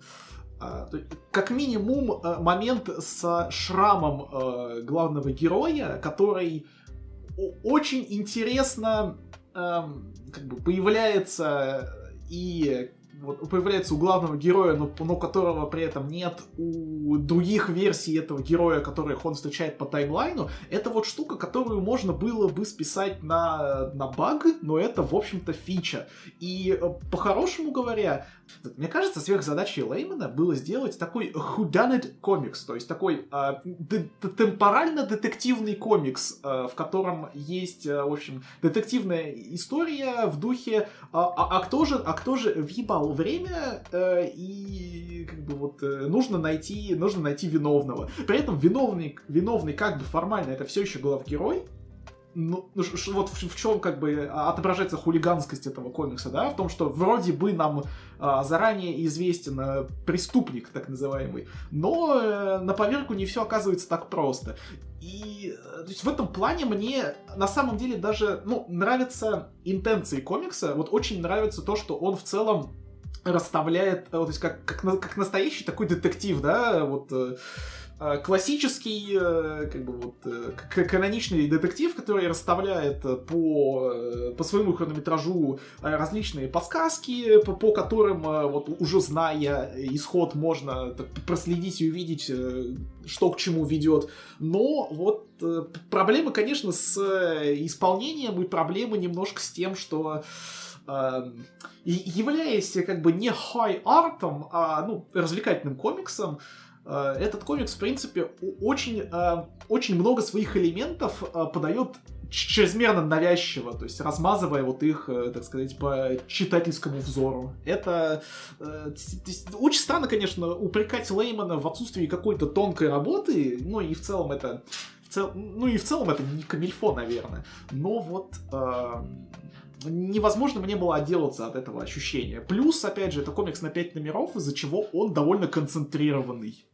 А, как минимум э, момент с шрамом э, главного героя, который очень интересно эм, как бы появляется и вот появляется у главного героя, но, но которого при этом нет у других версий этого героя, которых он встречает по таймлайну, это вот штука, которую можно было бы списать на, на баг, но это, в общем-то, фича. И э, по-хорошему говоря, мне кажется, сверхзадачей Леймана было сделать такой whodunit комикс, то есть такой э, темпорально-детективный комикс, э, в котором есть, э, в общем, детективная история в духе а, а, а кто же, а кто же въебал время э, и как бы вот э, нужно найти, нужно найти виновного. При этом виновный, виновный как бы формально это все еще главгерой, ну, ну вот в, в чем как бы отображается хулиганскость этого комикса, да, в том, что вроде бы нам а, заранее известен а, преступник, так называемый, но а, на поверку не все оказывается так просто. И то есть в этом плане мне на самом деле даже, ну, нравятся интенции комикса, вот очень нравится то, что он в целом расставляет, вот, то есть как, как, как настоящий такой детектив, да, вот Э, классический, э, как бы вот, э, каноничный детектив, который расставляет по, по своему хронометражу различные подсказки, по, по которым, вот уже зная исход, можно проследить и увидеть, что к чему ведет. Но вот проблемы, конечно, с исполнением и проблемы немножко с тем, что являясь как бы не хай-артом, а ну, развлекательным комиксом, Э, этот комикс, в принципе, очень, э, очень много своих элементов э, подает чрезмерно навязчиво, то есть размазывая вот их, так сказать, по читательскому взору. Это очень странно, конечно, упрекать Леймана в отсутствии какой-то тонкой работы, ну и в целом это, в цел, ну и в целом это не камильфо, наверное. Но вот э, невозможно мне было отделаться от этого ощущения. Плюс, опять же, это комикс на 5 номеров, из-за чего он довольно концентрированный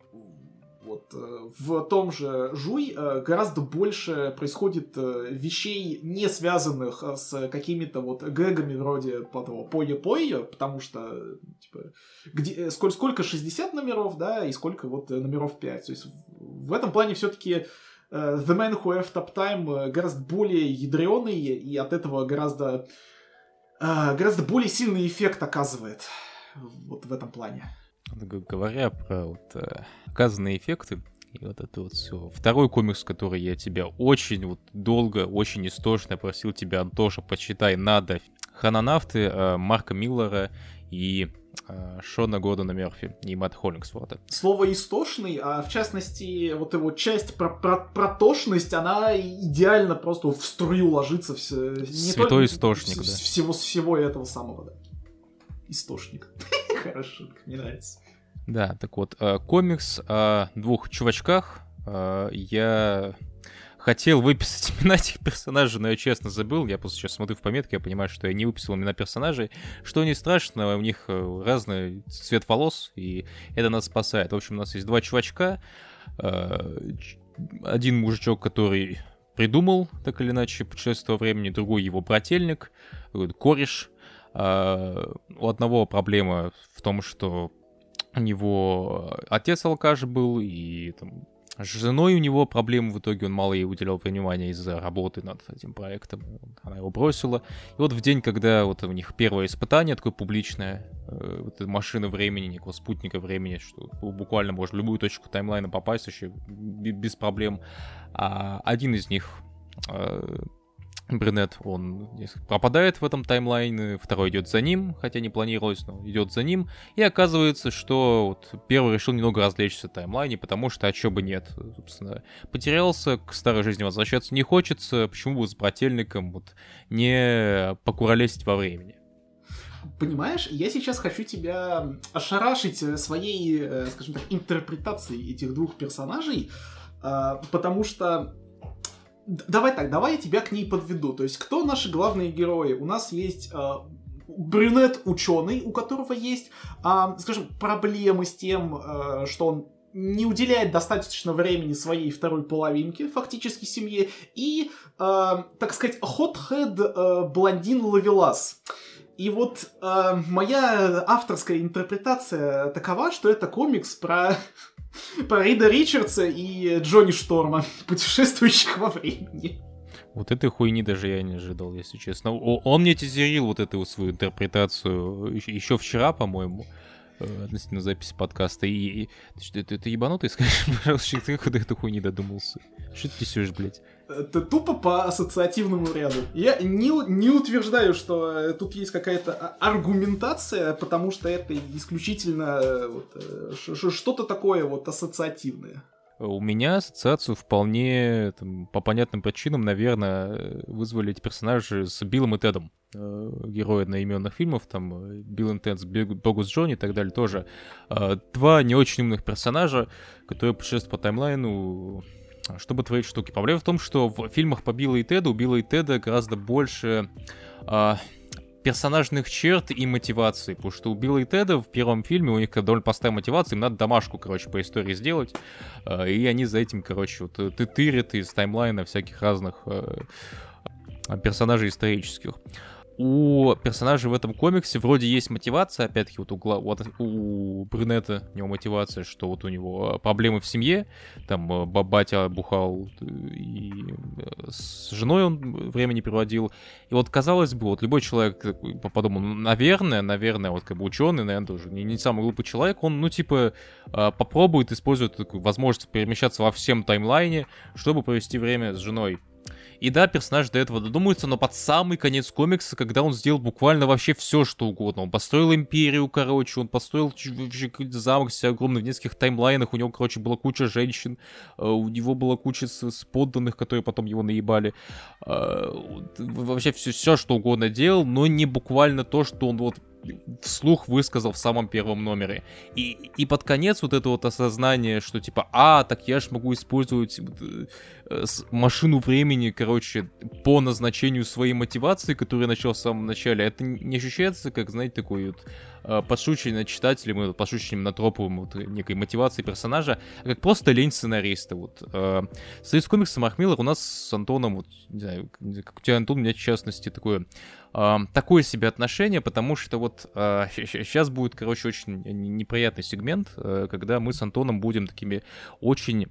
вот э, в том же Жуй э, гораздо больше происходит э, вещей, не связанных с какими-то вот гэгами вроде того пое-пое, потому что типа, где, сколько, сколько 60 номеров, да, и сколько вот номеров 5. То есть в этом плане все-таки The Man Who Have Top Time гораздо более ядреный и от этого гораздо, гораздо более сильный эффект оказывает вот в этом плане. Говоря про вот, э, оказанные эффекты, и вот это вот все. Второй комикс, который я тебя очень вот долго, очень истошно просил тебя, Антоша, почитай, надо. Хананавты э, Марка Миллера и э, Шона Гордона Мерфи и Мэтт Холлингсворта. Слово «истошный», а в частности, вот его часть про, про, про тошность, она идеально просто в струю ложится. Все, не Святой только, истошник, да. Всего, всего этого самого, да. истошник. Хорошо, мне нравится. Да, так вот, э, комикс о двух чувачках. Э, я хотел выписать имена этих персонажей, но я честно забыл. Я просто сейчас смотрю в пометки, я понимаю, что я не выписал имена персонажей. Что не страшно, у них э, разный цвет волос, и это нас спасает. В общем, у нас есть два чувачка. Один мужичок, который придумал, так или иначе, путешествие во времени, другой его брательник, кореш. У одного проблема в том, что у него отец алкаш был, и там, с женой у него проблемы, в итоге он мало ей уделял внимания из-за работы над этим проектом, она его бросила. И вот в день, когда вот у них первое испытание, такое публичное, э, вот машина времени, некого спутника времени, что буквально можно в любую точку таймлайна попасть вообще без проблем, а один из них э, Брюнет, он пропадает в этом таймлайне, второй идет за ним, хотя не планировалось, но идет за ним, и оказывается, что вот первый решил немного развлечься в таймлайне, потому что, а чё бы нет, собственно, потерялся, к старой жизни возвращаться не хочется, почему бы с брательником вот не покуролесить во времени. Понимаешь, я сейчас хочу тебя ошарашить э, своей, э, скажем так, интерпретацией этих двух персонажей, а, потому что Давай так, давай я тебя к ней подведу. То есть, кто наши главные герои? У нас есть э, брюнет ученый, у которого есть, э, скажем, проблемы с тем, э, что он не уделяет достаточно времени своей второй половинке, фактически семье, и, э, так сказать, hothead э, блондин Лавелас. И вот э, моя авторская интерпретация такова, что это комикс про про Рида Ричардса и Джонни Шторма, путешествующих во времени. Вот этой хуйни даже я не ожидал, если честно. Он мне тизерил вот эту свою интерпретацию еще вчера, по-моему, э, относительно записи подкаста. И, и ты, ты, ты ебанутый, скажи, пожалуйста, ты куда эту хуйни додумался? Что ты несешь, блядь? Это тупо по ассоциативному ряду. Я не, не утверждаю, что э, тут есть какая-то а, аргументация, потому что это исключительно э, вот, э, что-то такое вот ассоциативное. У меня ассоциацию вполне там, по понятным причинам, наверное, вызвали эти персонажи с Биллом и Тедом. Герои одноименных фильмов, там Билл и Тед, Богус Джонни и так далее, тоже. Два не очень умных персонажа, которые путешествуют по таймлайну, чтобы творить штуки. Проблема в том, что в фильмах по Биллу и Теду у Билла и Теда гораздо больше э, персонажных черт и мотиваций, потому что у Билла и Теда в первом фильме у них довольно простая мотивация, им надо домашку, короче, по истории сделать, э, и они за этим, короче, вот ты тырят из таймлайна всяких разных э, персонажей исторических у персонажей в этом комиксе вроде есть мотивация, опять-таки, вот у, вот у брюнета у него мотивация, что вот у него проблемы в семье, там э, батя бухал э, и э, с женой он время не проводил. И вот, казалось бы, вот любой человек подумал, ну, наверное, наверное, вот как бы ученый, наверное, тоже не, не самый глупый человек, он, ну, типа, попробует использовать такую возможность перемещаться во всем таймлайне, чтобы провести время с женой. И да, персонаж до этого додумается, но под самый конец комикса, когда он сделал буквально вообще все, что угодно. Он построил империю, короче, он построил замок себе огромный в нескольких таймлайнах, у него, короче, была куча женщин, э, у него была куча с, подданных, которые потом его наебали. Э, вообще все, все, что угодно делал, но не буквально то, что он вот вслух высказал в самом первом номере. И, и под конец вот это вот осознание, что типа, а, так я ж могу использовать э, машину времени, короче, по назначению своей мотивации, которую я начал в самом начале, это не ощущается как, знаете, такой вот э, подшучивание читателем, и подшучиванием на троповым вот некой мотивации персонажа, а как просто лень сценариста. Вот. Э, Союз комикса Марк Миллер у нас с Антоном, вот, не знаю, как у тебя, Антон, у меня в частности такое, такое себе отношение, потому что вот э, сейчас будет, короче, очень неприятный сегмент, э, когда мы с Антоном будем такими очень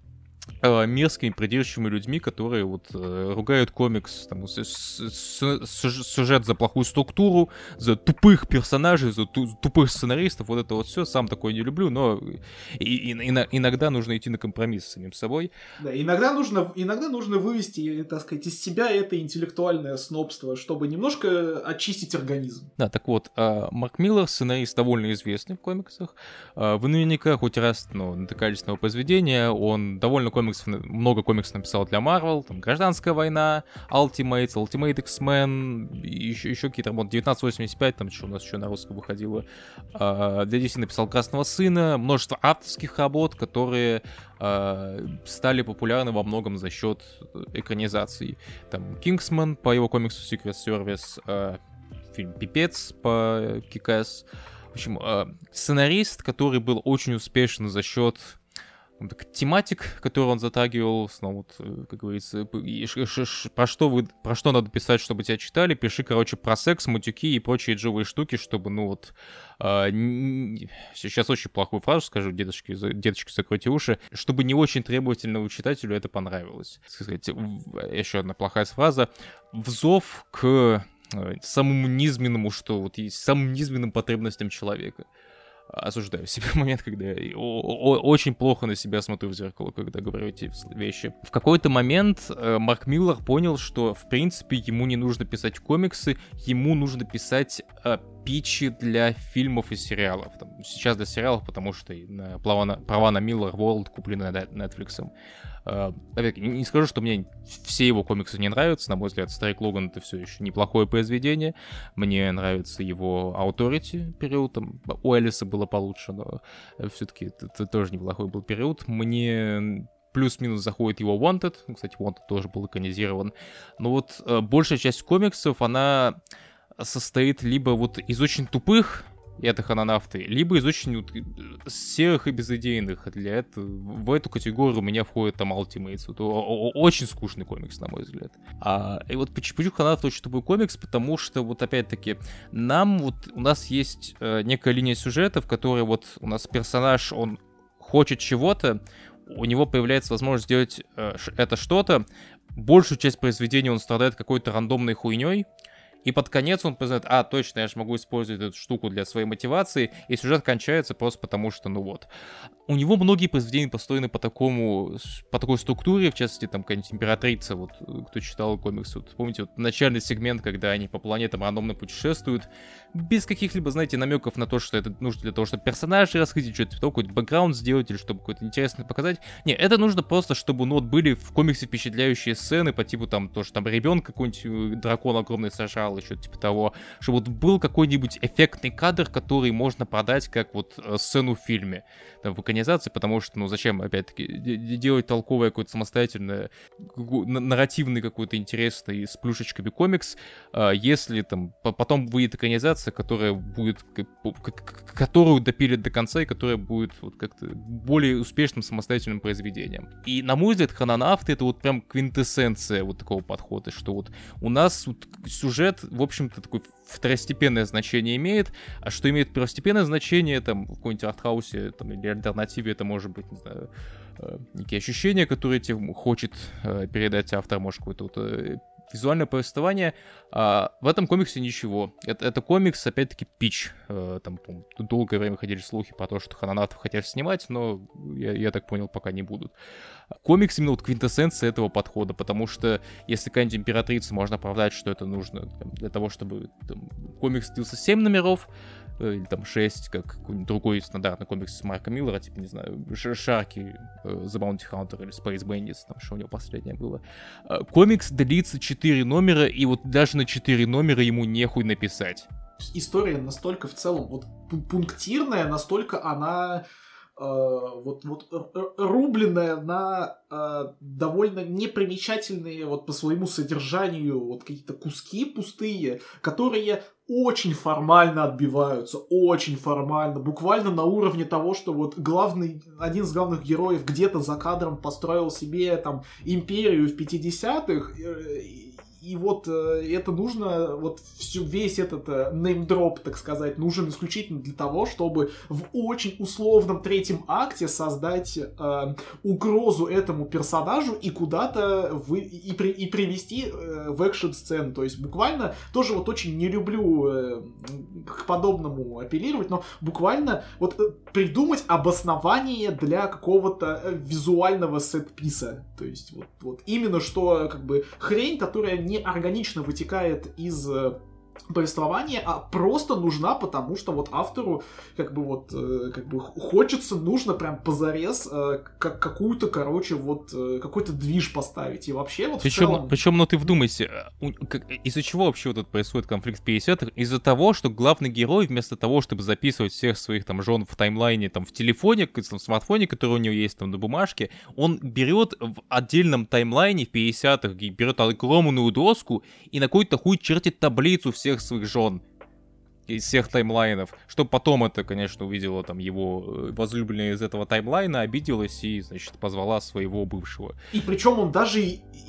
мерзкими, придирчивыми людьми, которые вот э, ругают комикс, там, с, с, с, сюжет за плохую структуру, за тупых персонажей, за ту, тупых сценаристов, вот это вот все, сам такое не люблю, но и, и, и, иногда нужно идти на компромисс с самим собой. Да, иногда нужно, иногда нужно вывести, так сказать, из себя это интеллектуальное снобство, чтобы немножко очистить организм. Да, так вот, э, Марк Миллер, сценарист довольно известный в комиксах, э, вы наверняка хоть раз ну, натыкались на его произведения, он довольно довольно комиксов, много комиксов написал для Marvel, там «Гражданская война», Ultimate, Ultimate X-Men, еще, еще какие-то работы, 1985, там что у нас еще на русском выходило. А, для DC написал «Красного сына», множество авторских работ, которые а, стали популярны во многом за счет экранизаций. Там Кингсман по его комиксу Secret Service, а, фильм «Пипец» по Кикас, в общем, сценарист, который был очень успешен за счет так, тематик, которые он затрагивал, снова, вот, э, как говорится, про что, вы, про что надо писать, чтобы тебя читали, пиши, короче, про секс, мутюки и прочие джовые штуки, чтобы, ну вот, э, сейчас очень плохую фразу скажу, дедушки, дедушки, закройте уши, чтобы не очень требовательному читателю это понравилось. Сказать, еще одна плохая фраза, взов к Э, самому низменному, что вот есть самым низменным потребностям человека. Осуждаю себя в момент, когда я очень плохо на себя смотрю в зеркало, когда говорю эти вещи. В какой-то момент э, Марк Миллер понял, что, в принципе, ему не нужно писать комиксы, ему нужно писать э, питчи для фильмов и сериалов. Сейчас для сериалов, потому что права на, права на Miller World куплены Netflix. Опять, не скажу, что мне все его комиксы не нравятся. На мой взгляд, Страйк Логан это все еще неплохое произведение. Мне нравится его Authority период. Там, у Элиса было получше, но все-таки это, это тоже неплохой был период. Мне плюс-минус заходит его Wanted. Кстати, Wanted тоже был экранизирован. Но вот uh, большая часть комиксов, она состоит либо вот из очень тупых это хананавты, либо из очень вот, серых и безыдейных. Для этого, в эту категорию у меня входит там Ultimates. Вот, очень скучный комикс, на мой взгляд. А, и вот почему хананавты очень тупой комикс? Потому что, вот опять-таки, нам вот, у нас есть э, некая линия сюжета, в которой вот у нас персонаж, он хочет чего-то, у него появляется возможность сделать э, это что-то, большую часть произведения он страдает какой-то рандомной хуйней, и под конец он признает, а, точно, я же могу использовать эту штуку для своей мотивации, и сюжет кончается просто потому, что, ну вот. У него многие произведения построены по такому, по такой структуре, в частности, там, какая-нибудь императрица, вот, кто читал комиксы, вот, помните, вот, начальный сегмент, когда они по планетам рандомно путешествуют, без каких-либо, знаете, намеков на то, что это нужно для того, чтобы персонажи раскрыть, что-то какой-то бэкграунд сделать, или чтобы какой-то интересный показать. Не, это нужно просто, чтобы, ну, вот, были в комиксе впечатляющие сцены по типу, там, то, что там ребенка какой-нибудь э, дракон огромный сажал, или что-то типа того, чтобы вот был какой-нибудь эффектный кадр, который можно продать как вот э, сцену в фильме, там, в экранизации, потому что, ну, зачем, опять-таки, делать толковое какое-то самостоятельное, нарративный какой-то интересный с плюшечками комикс, а, если там потом выйдет экранизация, которая будет, которую допилят до конца и которая будет вот как-то более успешным самостоятельным произведением. И, на мой взгляд, Хрононавты это вот прям квинтэссенция вот такого подхода, что вот у нас вот сюжет, в общем-то, такой второстепенное значение имеет, а что имеет первостепенное значение, там, в какой-нибудь артхаусе, там, или альтернативе, это может быть, не знаю, э, некие ощущения, которые тебе хочет э, передать автор, может, какой-то вот э, визуальное повествование. А в этом комиксе ничего. Это, это комикс, опять-таки, пич. Э, там долгое время ходили слухи про то, что хананатов хотят снимать, но я, я так понял, пока не будут. Комикс именно вот квинтэссенция этого подхода, потому что если какая-нибудь императрица можно оправдать, что это нужно там, для того, чтобы там, комикс длился 7 номеров, или там 6, как какой-нибудь другой стандартный комикс с Марка Миллера, типа, не знаю, Шарки, э, The Bounty Hunter или Space Bandits, там, что у него последнее было. Э, комикс длится 4 номера, и вот даже на 4 номера ему нехуй написать. История настолько в целом вот пунктирная, настолько она Э, вот, вот рубленная на э, довольно непримечательные вот по своему содержанию вот какие-то куски пустые, которые очень формально отбиваются, очень формально, буквально на уровне того, что вот главный, один из главных героев где-то за кадром построил себе там империю в 50-х, и вот э, это нужно, вот всю, весь этот э, неймдроп, так сказать, нужен исключительно для того, чтобы в очень условном третьем акте создать э, угрозу этому персонажу и куда-то вы, и, при, и привести э, в экшн-сцену. То есть буквально, тоже вот очень не люблю э, к подобному апеллировать, но буквально вот э, придумать обоснование для какого-то э, визуального сет-писа. То есть вот, вот именно что как бы хрень, которая не органично вытекает из э, повествования, а просто нужна, потому что вот автору как бы вот э, как бы хочется, нужно прям позарез э, как какую-то, короче, вот э, какой-то движ поставить. И вообще вот причем, целом... Причем, ну ты вдумайся, из-за чего вообще вот этот происходит конфликт 50-х? Из-за того, что главный герой вместо того, чтобы записывать всех своих там жен в таймлайне, там в телефоне, в смартфоне, который у него есть там на бумажке, он берет в отдельном таймлайне в 50-х, берет огромную доску и на какой-то хуй чертит таблицу всех своих жен из всех таймлайнов, что потом это, конечно, увидела там его э, возлюбленная из этого таймлайна, обиделась и, значит, позвала своего бывшего. И причем он даже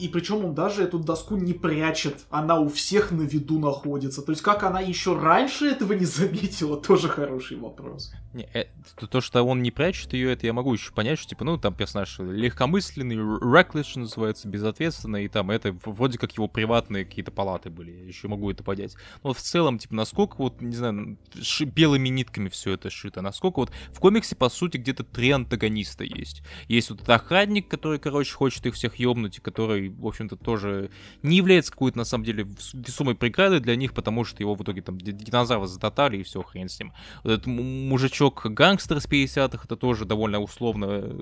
и причем он даже эту доску не прячет, она у всех на виду находится. То есть как она еще раньше этого не заметила, тоже хороший вопрос. Не, э, то, что он не прячет ее, это я могу еще понять, что типа, ну там персонаж легкомысленный, reckless называется, безответственный, и там это вроде как его приватные какие-то палаты были, я еще могу это понять. Но в целом, типа, насколько вот не знаю, белыми нитками все это шито. Насколько вот в комиксе, по сути, где-то три антагониста есть. Есть вот этот охранник, который, короче, хочет их всех ёбнуть, и который, в общем-то, тоже не является какой-то, на самом деле, весомой преградой для них, потому что его в итоге там динозавры затотали, и все, хрен с ним. Вот этот мужичок-гангстер с 50-х, это тоже довольно условная э,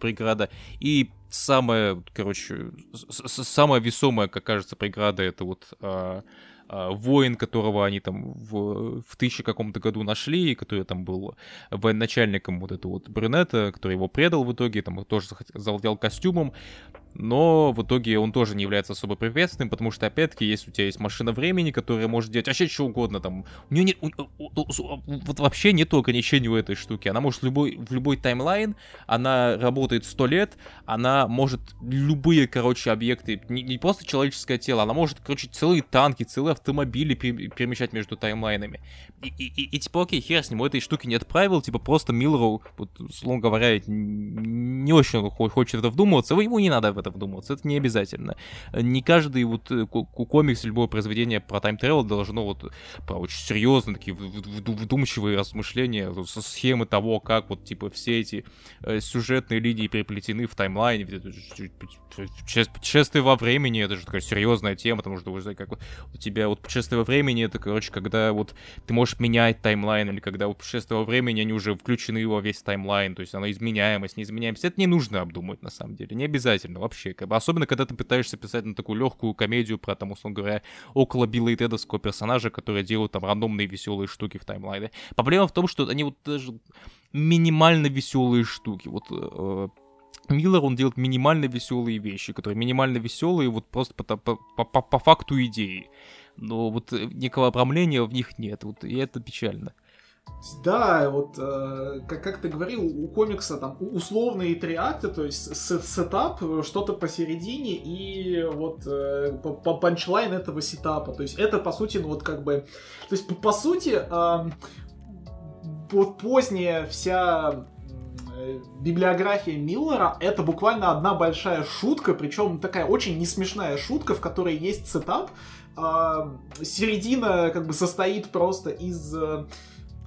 преграда. И самая, короче, самая весомая, как кажется, преграда, это вот а, воин, которого они там в, в тысячи каком-то году нашли, который там был военачальником вот этого вот брюнета, который его предал в итоге, там тоже завладел костюмом, но в итоге он тоже не является особо приветственным, потому что, опять-таки, если у тебя есть машина времени, которая может делать вообще что угодно, там, у нее нет, у, у, у, вот вообще нет ограничений у этой штуки, она может любой, в любой таймлайн, она работает сто лет, она может любые, короче, объекты, не, не просто человеческое тело, она может, короче, целые танки, целые автомобили перемещать между таймлайнами. И, и, и, и типа, окей, хер с ним, у этой штуки нет правил, типа, просто Миллеру, вот, словно говоря, не очень хочет это вдумываться, ему не надо в это вдумываться, это не обязательно. Не каждый вот э, комикс, любое произведение про тайм travel должно вот про очень серьезные такие вдумчивые размышления, схемы того, как вот типа все эти э, сюжетные линии переплетены в таймлайне, путешествие во времени, это же такая серьезная тема, потому что уже как вот у тебя вот путешествие во времени, это, короче, когда вот ты можешь менять таймлайн, или когда вот путешествие во времени, они уже включены во весь таймлайн, то есть она изменяемость, неизменяемость, это не нужно обдумывать, на самом деле, не обязательно вообще. Как бы, особенно, когда ты пытаешься писать на такую легкую комедию про, там, условно говоря, около Билла и Тедовского персонажа, которые делают там рандомные веселые штуки в таймлайне. Проблема в том, что они вот даже минимально веселые штуки. Вот э, Миллер, он делает минимально веселые вещи, которые минимально веселые вот просто по, по, по, по факту идеи. Но вот э, некого обрамления в них нет, вот, и это печально. Да, вот э, как, как ты говорил, у комикса там условные три акта, то есть setup, что-то посередине и вот э, punchline этого сетапа. То есть это по сути, ну вот как бы, то есть по, по сути э, вот поздняя вся библиография Миллера это буквально одна большая шутка, причем такая очень несмешная шутка, в которой есть setup. Э, середина как бы состоит просто из э,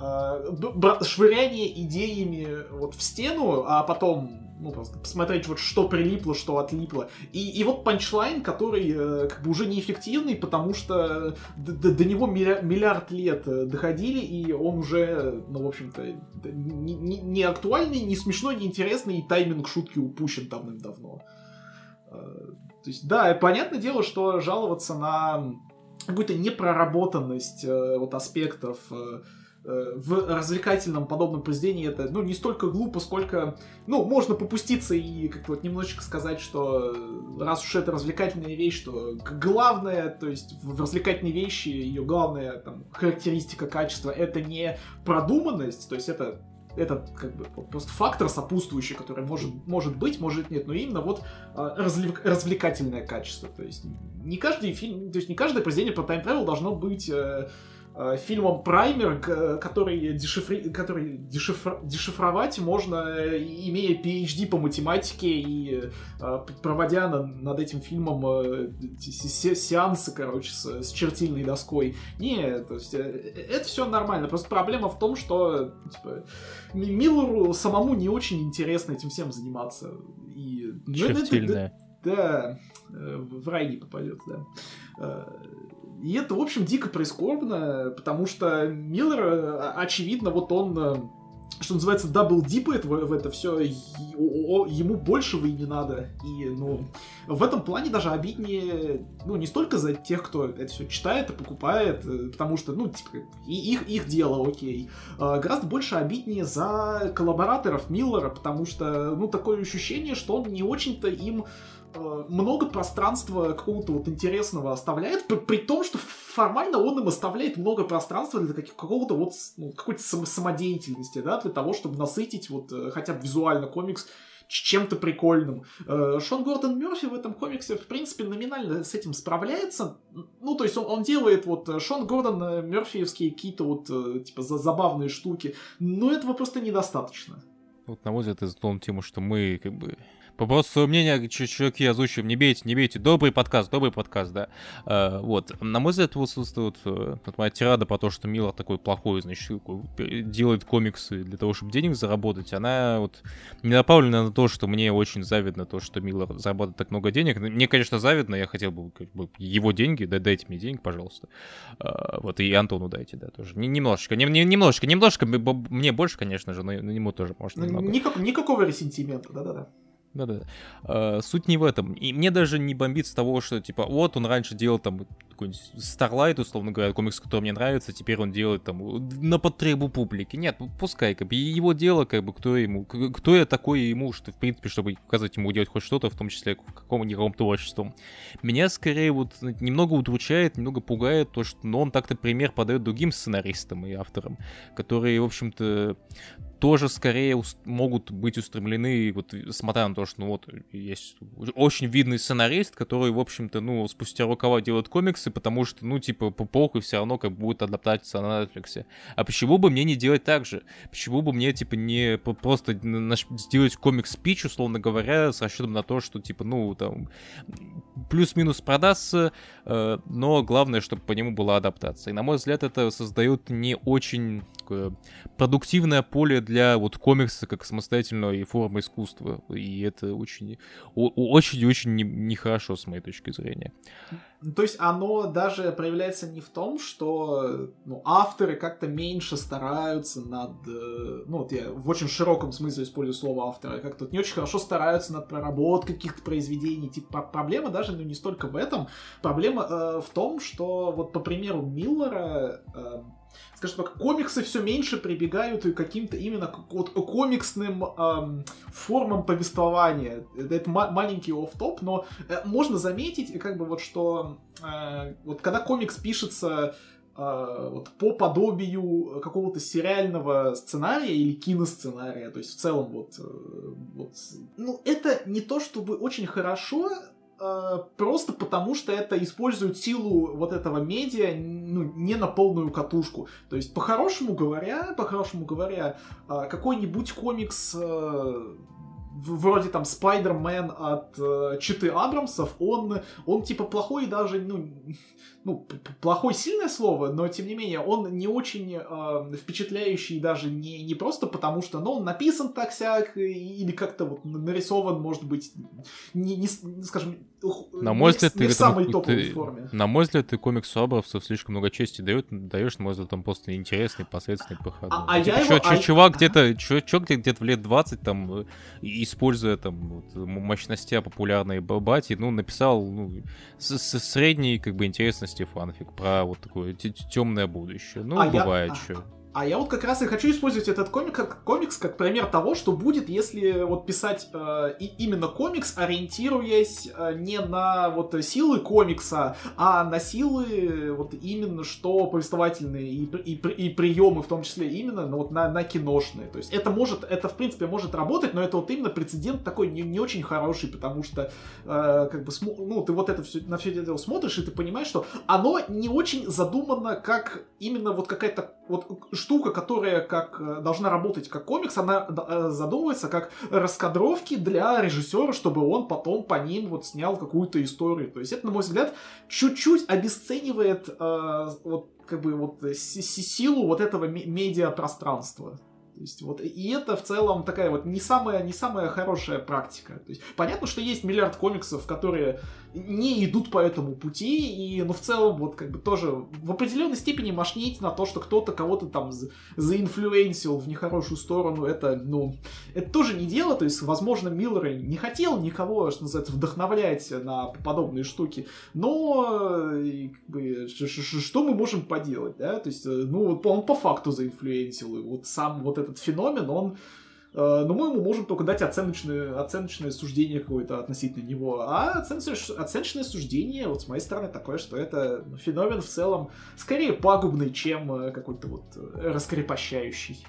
Э, швыряние идеями вот в стену, а потом ну, просто посмотреть, вот что прилипло, что отлипло. И, и вот панчлайн, который э, как бы уже неэффективный, потому что до, до него миллиард лет э, доходили, и он уже, ну, в общем-то, не, не, не актуальный, не смешной, не интересный, и тайминг шутки упущен давным-давно. То есть, да, понятное дело, что жаловаться на какую-то непроработанность вот аспектов Э, в развлекательном подобном произведении это, ну, не столько глупо, сколько, ну, можно попуститься и как-то вот немножечко сказать, что э, раз уж это развлекательная вещь, что главное, то есть в развлекательной вещи ее главная там, характеристика качества это не продуманность, то есть это это как бы просто фактор сопутствующий, который может, может быть, может нет, но именно вот э, развлек, развлекательное качество. То есть не каждый фильм, то есть не каждое произведение по тайм travel должно быть Э, фильмом Праймер, который, дешифри... который дешифр... дешифровать можно, э, имея PhD по математике и э, проводя над этим фильмом сеансы, короче, с, чертильной доской. Не, то есть это все нормально. Просто проблема в том, что типа, Миллеру самому не очень интересно этим всем заниматься. И, Чертильная. Ну, это, да, в рай не попадет, да и это, в общем, дико прискорбно, потому что Миллер, очевидно, вот он что называется, double дипает в, в это все, ему большего и не надо. И, ну, в этом плане даже обиднее, ну, не столько за тех, кто это все читает и покупает, э, потому что, ну, типа, их, их дело, окей. А, гораздо больше обиднее за коллабораторов Миллера, потому что, ну, такое ощущение, что он не очень-то им Э, много пространства какого-то вот интересного оставляет, при, при том, что формально он им оставляет много пространства для какого-то вот ну, какой-то сам, самодеятельности, да, для того, чтобы насытить вот э, хотя бы визуально комикс чем-то прикольным. Э, Шон Гордон Мерфи в этом комиксе, в принципе, номинально с этим справляется. Ну, то есть он, он делает вот Шон Гордон Мерфиевские какие-то вот, типа, забавные штуки, но этого просто недостаточно. Вот, на мой взгляд, это тему, что мы, как бы, по просто свое мнение, чуваки, озвучиваем, не бейте, не бейте. Добрый подкаст, добрый подкаст, да. А, вот. На мой взгляд, вот, вот, вот моя тирада по то, что Миллер такой плохой, значит, делает комиксы для того, чтобы денег заработать, она вот не направлена на то, что мне очень завидно то, что Миллер зарабатывает так много денег. Мне, конечно, завидно, я хотел бы, как бы его деньги, да, дайте мне денег, пожалуйста. А, вот, и Антону дайте, да, тоже. Немножечко, не, не, немножечко, немножко, мне больше, конечно же, но ему тоже можно немного. Никак, никакого ресентимента, да-да-да. Да-да. А, суть не в этом. И мне даже не бомбит с того, что, типа, вот он раньше делал там какой-нибудь Starlight, условно говоря, комикс, который мне нравится, теперь он делает там на потребу публики. Нет, пускай, как бы, его дело, как бы, кто ему, кто я такой ему, что, в принципе, чтобы показать ему делать хоть что-то, в том числе в каком-нибудь творчестве. Меня скорее вот немного удручает, немного пугает то, что ну, он так-то пример подает другим сценаристам и авторам, которые, в общем-то, тоже скорее уст- могут быть устремлены, вот смотря на то, что ну вот есть очень видный сценарист, который, в общем-то, ну, спустя рукава делает комиксы, потому что, ну, типа, по похуй все равно как будет адаптация на Netflix. А почему бы мне не делать так же? Почему бы мне, типа, не просто сделать комикс-пич, условно говоря, с расчетом на то, что, типа, ну, там, плюс-минус продастся, э, но главное, чтобы по нему была адаптация. И, на мой взгляд, это создает не очень такое продуктивное поле для вот комикса как самостоятельной формы искусства. И это очень, очень-очень нехорошо с моей точки зрения. То есть оно даже проявляется не в том, что ну, авторы как-то меньше стараются над... Э, ну, вот я в очень широком смысле использую слово автора, как-то не очень хорошо стараются над проработкой каких-то произведений. Типа проблема даже ну, не столько в этом. Проблема э, в том, что вот по примеру Миллера... Э, скажем так, комиксы все меньше прибегают к каким-то именно вот комиксным эм, формам повествования. Это маленький оф-топ, но э, можно заметить, как бы вот что э, вот когда комикс пишется э, вот по подобию какого-то сериального сценария или киносценария, то есть в целом вот, э, вот ну это не то чтобы очень хорошо, просто потому, что это использует силу вот этого медиа ну, не на полную катушку. То есть, по-хорошему говоря, по-хорошему говоря, э, какой-нибудь комикс э, вроде там Спайдермен от Читы Абрамсов, он, он типа плохой даже, ну, ну, плохой сильное слово, но тем не менее он не очень э, впечатляющий даже не, не просто потому, что ну, он написан так сяк или как-то вот нарисован, может быть, не, не скажем, на мой взгляд, ты, в самой топовой ты, форме. На мой взгляд, ты комиксу Абрамсов слишком много чести дает, даешь, на мой взгляд, там просто интересный, посредственный ПХ. А, а типа, я чё, его, чё, а... чувак где-то, чё, чё где-то в лет 20 там, используя там вот, мощности популярной бати, ну, написал ну, с, с средней, как бы, интересности фанфик про вот такое темное будущее. Ну, а бывает я... что. А я вот как раз и хочу использовать этот комик, как, комикс как пример того, что будет, если вот писать э, и, именно комикс, ориентируясь э, не на вот силы комикса, а на силы вот именно что повествовательные и, и, и приемы в том числе именно ну, вот на, на киношные. То есть это может, это в принципе может работать, но это вот именно прецедент такой не, не очень хороший, потому что э, как бы ну ты вот это все, на все это дело смотришь и ты понимаешь, что оно не очень задумано как именно вот какая-то вот штука, которая как э, должна работать как комикс, она э, задумывается как раскадровки для режиссера, чтобы он потом по ним вот снял какую-то историю. То есть это, на мой взгляд, чуть-чуть обесценивает э, вот как бы вот силу вот этого медиапространства. То есть вот, и это в целом такая вот не самая, не самая хорошая практика. То есть понятно, что есть миллиард комиксов, которые не идут по этому пути, и, ну, в целом, вот, как бы, тоже в определенной степени мошнить на то, что кто-то кого-то там за заинфлюенсил в нехорошую сторону, это, ну, это тоже не дело, то есть, возможно, Миллер не хотел никого, что называется, вдохновлять на подобные штуки, но, как бы, что мы можем поделать, да, то есть, ну, вот он по факту заинфлюенсил, и вот сам вот этот феномен, он Э, но мы ему можем только дать оценочное, оценочное суждение какое-то относительно него. А оценочное, оценочное суждение, вот с моей стороны, такое, что это феномен в целом скорее пагубный, чем э, какой-то вот э, раскрепощающий.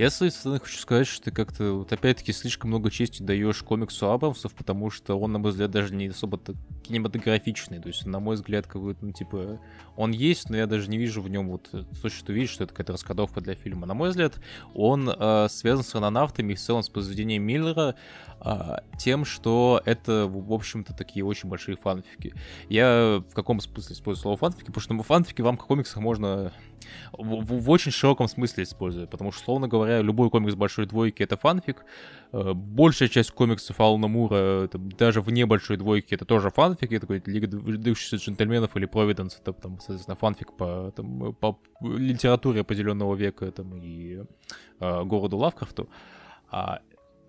Я, с своей стороны, хочу сказать, что ты как-то, вот опять-таки, слишком много чести даешь комиксу Абрамсов, потому что он, на мой взгляд, даже не особо кинематографичный. То есть, на мой взгляд, какой-то, ну, типа, он есть, но я даже не вижу в нем вот то, что видишь, что это какая-то раскадовка для фильма. На мой взгляд, он э, связан с рононавтами и в целом с произведением Миллера э, тем, что это, в общем-то, такие очень большие фанфики. Я в каком смысле использую слово фанфики? Потому что фанфики в комиксов можно в, в, в очень широком смысле использую, потому что, словно говоря, любой комикс большой двойки — это фанфик, э, большая часть комиксов Алана Мура, это, даже вне большой двойки, это тоже фанфик, это какой-то Лига выдающихся джентльменов или Провиденс, это, там, соответственно, фанфик по, там, по литературе определенного века там, и э, городу Лавкрафту. А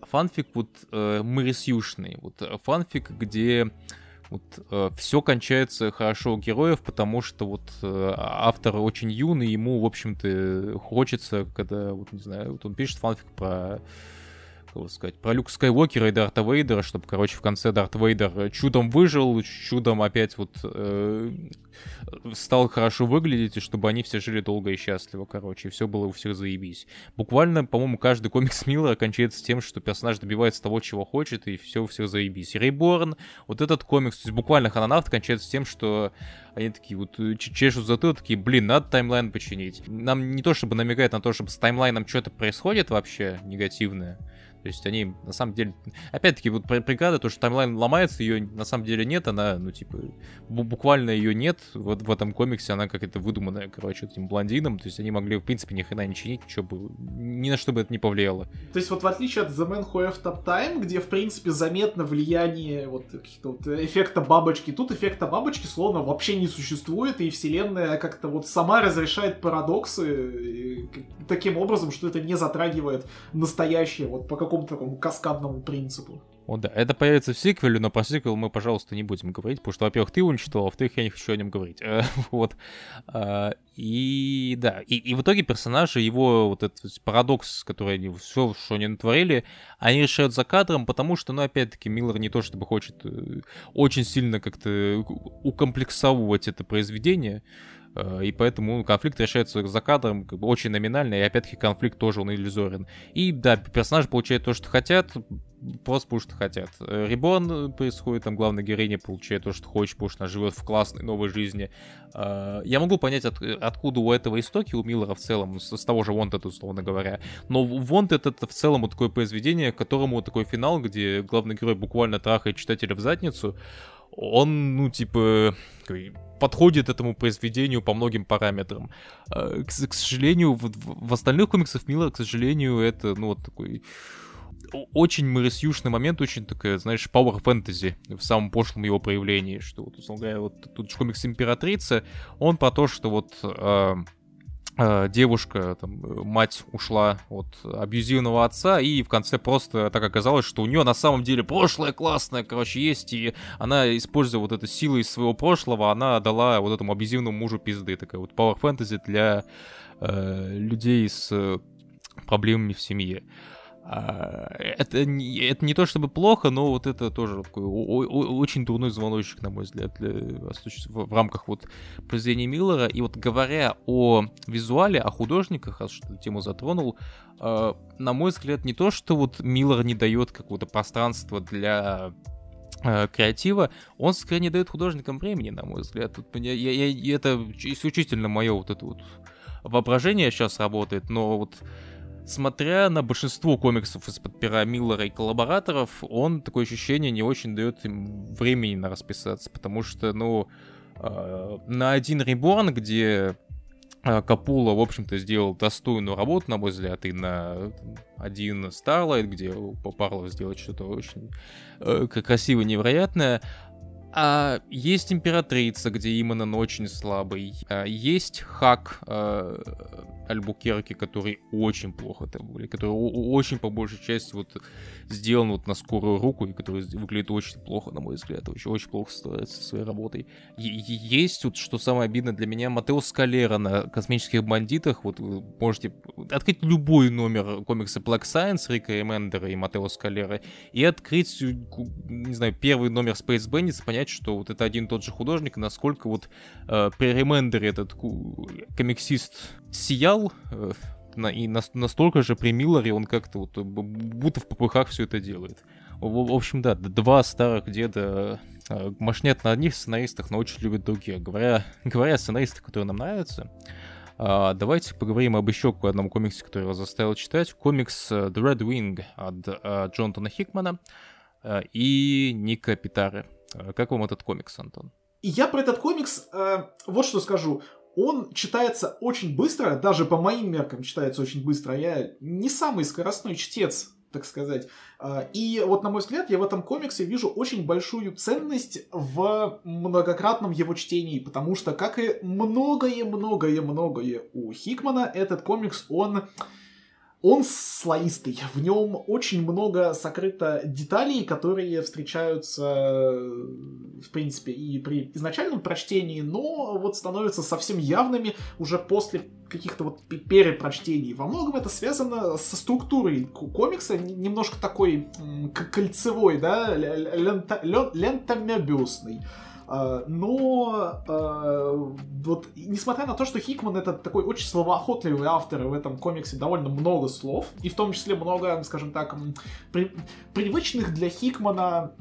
фанфик вот э, мэрисюшный, вот фанфик, где вот э, все кончается хорошо у героев, потому что вот э, автор очень юный, ему, в общем-то, хочется, когда, вот, не знаю, вот он пишет фанфик про как сказать, про Люка Скайуокера и Дарта Вейдера, чтобы, короче, в конце Дарт Вейдер чудом выжил, чудом опять вот э, стал хорошо выглядеть, и чтобы они все жили долго и счастливо, короче, и все было у всех заебись. Буквально, по-моему, каждый комикс Миллера кончается тем, что персонаж добивается того, чего хочет, и все у всех заебись. Рейборн, вот этот комикс, то есть буквально Хананавт кончается тем, что они такие вот чешут затылок, такие, блин, надо таймлайн починить. Нам не то чтобы намекает на то, чтобы с таймлайном что-то происходит вообще негативное, то есть они, на самом деле, опять-таки, вот преграда, то, что таймлайн ломается, ее на самом деле нет, она, ну, типа, буквально ее нет вот в этом комиксе, она как-то выдуманная, короче, этим блондином, то есть они могли, в принципе, ни хрена не чинить, ничего бы, ни на что бы это не повлияло. То есть вот в отличие от The Man Who Have Top Time, где, в принципе, заметно влияние вот вот эффекта бабочки, тут эффекта бабочки словно вообще не существует, и вселенная как-то вот сама разрешает парадоксы таким образом, что это не затрагивает настоящее, вот по какому-то такому каскадному принципу. О, да, это появится в сиквеле, но про сиквел мы, пожалуйста, не будем говорить, потому что, во-первых, ты уничтожил, а во-вторых, я не хочу о нем говорить. вот. А, и да, и, и в итоге персонажи, его вот этот парадокс, который они, все, что они натворили, они решают за кадром, потому что, ну, опять-таки, Миллер не то чтобы хочет э, очень сильно как-то укомплексовывать это произведение, Э, и поэтому конфликт решается за кадром как бы очень номинально, и опять-таки конфликт тоже он иллюзорен. И да, персонажи получают то, что хотят, просто потому что хотят. Э, Ребон происходит, там главная героиня получает то, что хочет, потому что она живет в классной новой жизни. Э, я могу понять, от, откуда у этого истоки, у Миллера в целом, с, с того же Wanted, условно говоря. Но Wanted это в целом вот такое произведение, которому такой финал, где главный герой буквально трахает читателя в задницу, он, ну, типа, подходит этому произведению по многим параметрам. А, к, к сожалению, в, в остальных комиксах Миллера, к сожалению, это, ну, вот такой очень мэрисюшный момент, очень такая, знаешь, power fantasy в самом пошлом его проявлении, что вот, условно говоря, вот тут комикс Императрица, он про то, что вот э, Э, девушка, там, мать ушла от абьюзивного отца, и в конце просто так оказалось, что у нее на самом деле прошлое классное, короче, есть, и она, используя вот эту силу из своего прошлого, она дала вот этому абьюзивному мужу пизды. Такая вот power fantasy для э, людей с проблемами в семье. А, это, не, это не то чтобы плохо, но вот это тоже такой очень дурной звоночек, на мой взгляд, для, в, в рамках вот произведения Миллера. И вот говоря о визуале, о художниках, раз что тему затронул, э, на мой взгляд, не то, что вот Миллер не дает какого-то пространства для креатива, он скорее не дает художникам времени, на мой взгляд. Тут, я, я, я, это исключительно мое вот это вот воображение сейчас работает, но вот смотря на большинство комиксов из-под пера Миллера и коллабораторов, он такое ощущение не очень дает им времени на расписаться, потому что, ну, э, на один Реборн, где Капула, в общем-то, сделал достойную работу, на мой взгляд, и на один Starlight, где Парлов сделать что-то очень э, красивое, невероятное. А есть императрица, где Иманон очень слабый. А есть хак э, Альбукерки, который очень плохо это были, который очень по большей части вот сделан вот на скорую руку и который выглядит очень плохо, на мой взгляд, очень, очень плохо со своей работой. Е- есть вот, что самое обидное для меня, Матео Скалера на «Космических бандитах», вот вы можете открыть любой номер комикса Black Science Рика Эмендера и Матео Скалера и открыть, не знаю, первый номер Space Bandits, понять, что вот это один и тот же художник, насколько вот э, при Ремендере этот комиксист сиял, э, и настолько же при Миллере он как-то вот будто в попыхах все это делает. В, общем, да, два старых деда э, мошнят на одних сценаристах, но очень любят других. Говоря, говоря о сценаристах, которые нам нравятся, э, давайте поговорим об еще одном комиксе, который я заставил читать. Комикс The Red Wing от Джонатана Хикмана и Ника Питары. Как вам этот комикс, Антон? Я про этот комикс э, вот что скажу он читается очень быстро, даже по моим меркам читается очень быстро. Я не самый скоростной чтец, так сказать. А, и вот, на мой взгляд, я в этом комиксе вижу очень большую ценность в многократном его чтении, потому что, как и многое-многое-многое у Хикмана, этот комикс, он он слоистый, в нем очень много сокрыто деталей, которые встречаются, в принципе, и при изначальном прочтении, но вот становятся совсем явными уже после каких-то вот перепрочтений. Во многом это связано со структурой комикса, немножко такой кольцевой, да, лента, лентомебиусный. А, но а, вот несмотря на то, что Хикман это такой очень словоохотливый автор, и в этом комиксе довольно много слов, и в том числе много, скажем так, при, привычных для Хикмана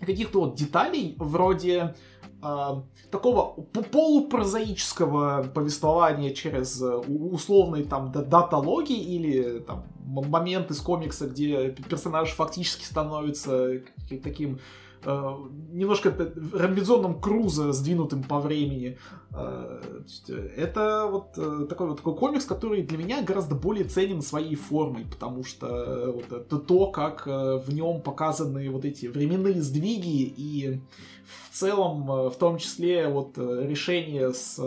каких-то вот деталей, вроде э, такого полупрозаического повествования через условные там даталоги или там моменты с комикса, где персонаж фактически становится таким Э, немножко Робинзоном Круза, сдвинутым по времени. Э, э, это вот такой вот такой комикс, который для меня гораздо более ценен своей формой, потому что вот это то, как в нем показаны вот эти временные сдвиги и в целом, в том числе, вот решение с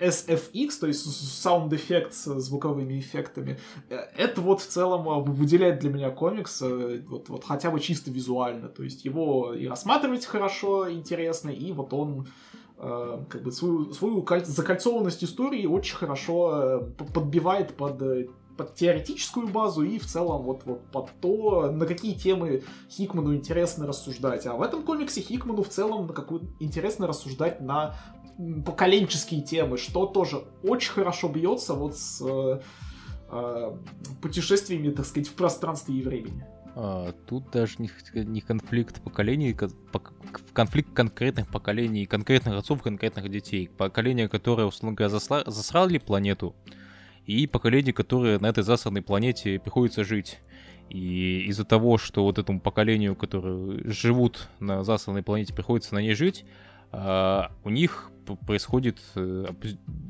SFX, то есть sound effects с звуковыми эффектами, э, это вот в целом а, выделяет для меня комикс э, вот, вот хотя бы чисто визуально. То есть его и рассматривать хорошо, интересно, и вот он э, как бы свою, свою закольцованность истории очень хорошо подбивает под под теоретическую базу и в целом вот, вот под то, на какие темы Хикману интересно рассуждать. А в этом комиксе Хикману в целом на какую интересно рассуждать на поколенческие темы, что тоже очень хорошо бьется вот с э, э, путешествиями, так сказать, в пространстве и времени. А, тут даже не, не конфликт поколений, конфликт конкретных поколений, конкретных отцов, конкретных детей. Поколение, которое, условно говоря, засрали планету, и поколение, которое на этой засранной планете приходится жить. И из-за того, что вот этому поколению, которые живут на засранной планете, приходится на ней жить, у них происходит э,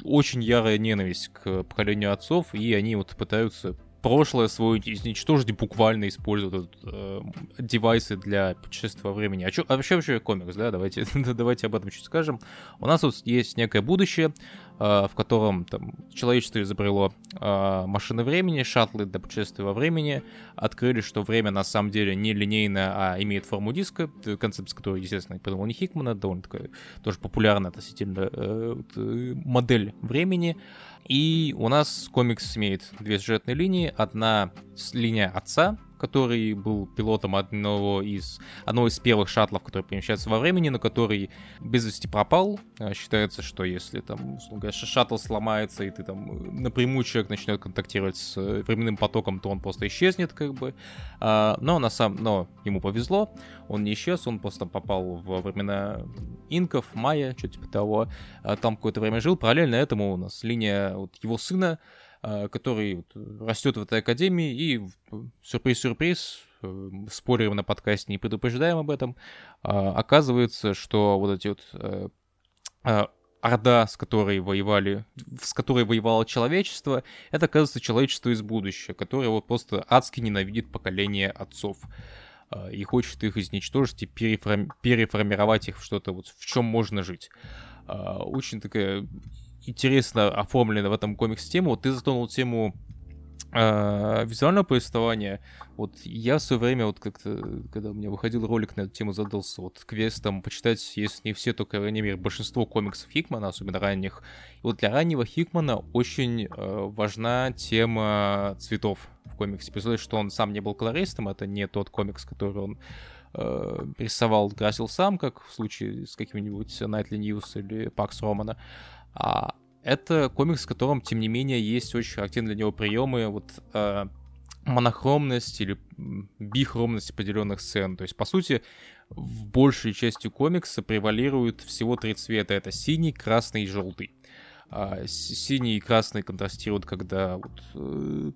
очень ярая ненависть к поколению отцов, и они вот пытаются прошлое свое изничтожить буквально используют э, девайсы для путешествия во времени. А, чё, а вообще вообще комикс, да? Давайте, давайте об этом чуть скажем. У нас вот есть некое будущее, в котором там, человечество изобрело э, машины времени, шаттлы для путешествия во времени, открыли, что время на самом деле не линейное, а имеет форму диска, концепция которой, естественно, придумал не Хикмана, довольно такая тоже популярная относительно э, э, модель времени. И у нас комикс имеет две сюжетные линии. Одна линия отца, который был пилотом одного из, одного из первых шаттлов, который перемещается во времени, но который без вести пропал. А, считается, что если там, условно говоря, шаттл сломается, и ты там напрямую человек начнет контактировать с э, временным потоком, то он просто исчезнет, как бы. А, но на самом, но ему повезло, он не исчез, он просто попал в времена инков, майя, что-то типа того. А, там какое-то время жил. Параллельно этому у нас линия вот его сына, Э, который растет в этой академии, и сюрприз-сюрприз, э, спорим на подкасте, не предупреждаем об этом, а, оказывается, что вот эти вот э, орда, с которой воевали, с которой воевало человечество, это, оказывается, человечество из будущего, которое вот просто адски ненавидит поколение отцов э, и хочет их изничтожить и переформи- переформировать их в что-то вот в чем можно жить. Э, очень такая интересно оформлена в этом комиксе тема. Вот ты затронул тему а, визуального повествования, вот я в свое время, вот как-то, когда у меня выходил ролик на эту тему, задался вот квестом почитать, если не все, то, по крайней мере, большинство комиксов Хикмана, особенно ранних. И вот для раннего Хикмана очень э, важна тема цветов в комиксе. Представляешь, что он сам не был колористом, это не тот комикс, который он э, рисовал, красил сам, как в случае с каким-нибудь Nightly News или Пакс Романа. А это комикс, в котором, тем не менее, есть очень характерные для него приемы, вот э, монохромность или бихромность определенных сцен. То есть, по сути, в большей части комикса превалируют всего три цвета. Это синий, красный и желтый. А, синий и красный контрастируют, когда вот, э,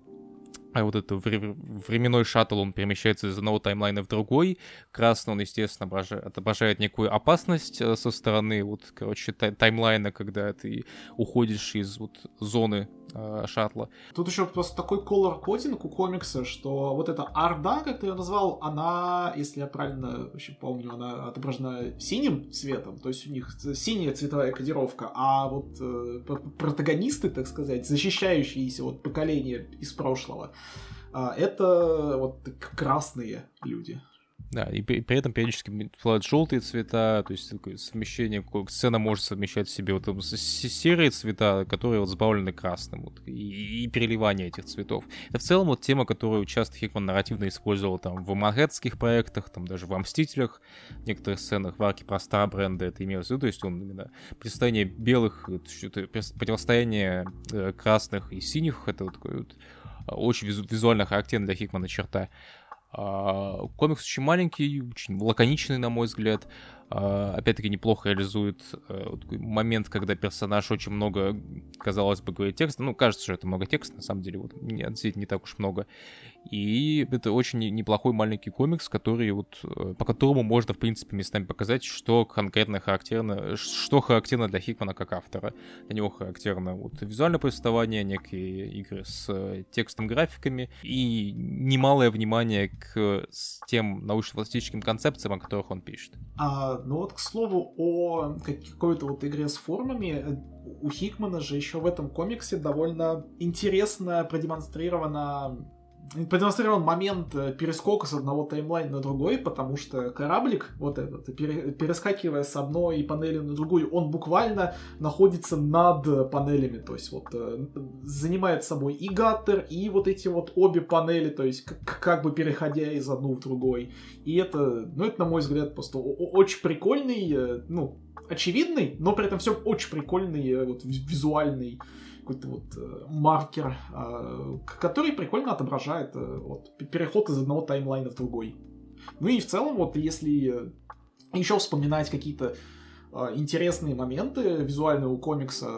а вот это временной шаттл, он перемещается из одного таймлайна в другой. Красный, он, естественно, отображает некую опасность э, со стороны, вот, короче, таймлайна, когда ты уходишь из вот зоны э, шаттла. Тут еще просто такой колор кодинг у комикса, что вот эта Орда, как ты ее назвал, она, если я правильно вообще помню, она отображена синим цветом, то есть у них синяя цветовая кодировка, а вот э, протагонисты, так сказать, защищающиеся вот поколения из прошлого, э, это вот красные люди. Да, и при, при этом периодически бывают желтые цвета, то есть такое совмещение, сцена может совмещать в себе вот там, серые цвета, которые вот сбавлены красным, вот, и, и переливание этих цветов. Это в целом вот тема, которую часто Хикман нарративно использовал там в Манхэттских проектах, там даже в Мстителях, в некоторых сценах в арке про бренда это имелось в виду, то есть он именно белых, противостояние э, красных и синих, это вот такой вот очень визуально характерная для Хикмана черта. А, комикс очень маленький, очень лаконичный, на мой взгляд. А, опять-таки неплохо реализует э, момент, когда персонаж очень много, казалось бы, говорит текста. Ну, кажется, что это много текста, на самом деле, вот, действительно не так уж много. И это очень неплохой маленький комикс, который вот, э, по которому можно, в принципе, местами показать, что конкретно характерно, что характерно для Хикмана как автора. Для него характерно вот визуальное повествование, некие игры с э, текстом, графиками и немалое внимание к тем научно-фантастическим концепциям, о которых он пишет. А ну вот, к слову, о какой-то вот игре с формами, э, у Хикмана же еще в этом комиксе довольно интересно продемонстрировано продемонстрирован момент э, перескока с одного таймлайна на другой, потому что кораблик, вот этот, перескакивая с одной панели на другую, он буквально находится над панелями, то есть вот э, занимает собой и гаттер, и вот эти вот обе панели, то есть как бы переходя из одной в другой. И это, ну это, на мой взгляд, просто очень прикольный, э, ну, очевидный, но при этом все очень прикольный, вот визуальный какой-то вот э, маркер, э, который прикольно отображает э, вот, переход из одного таймлайна в другой. Ну и в целом, вот если еще вспоминать какие-то интересные моменты визуальные у комикса.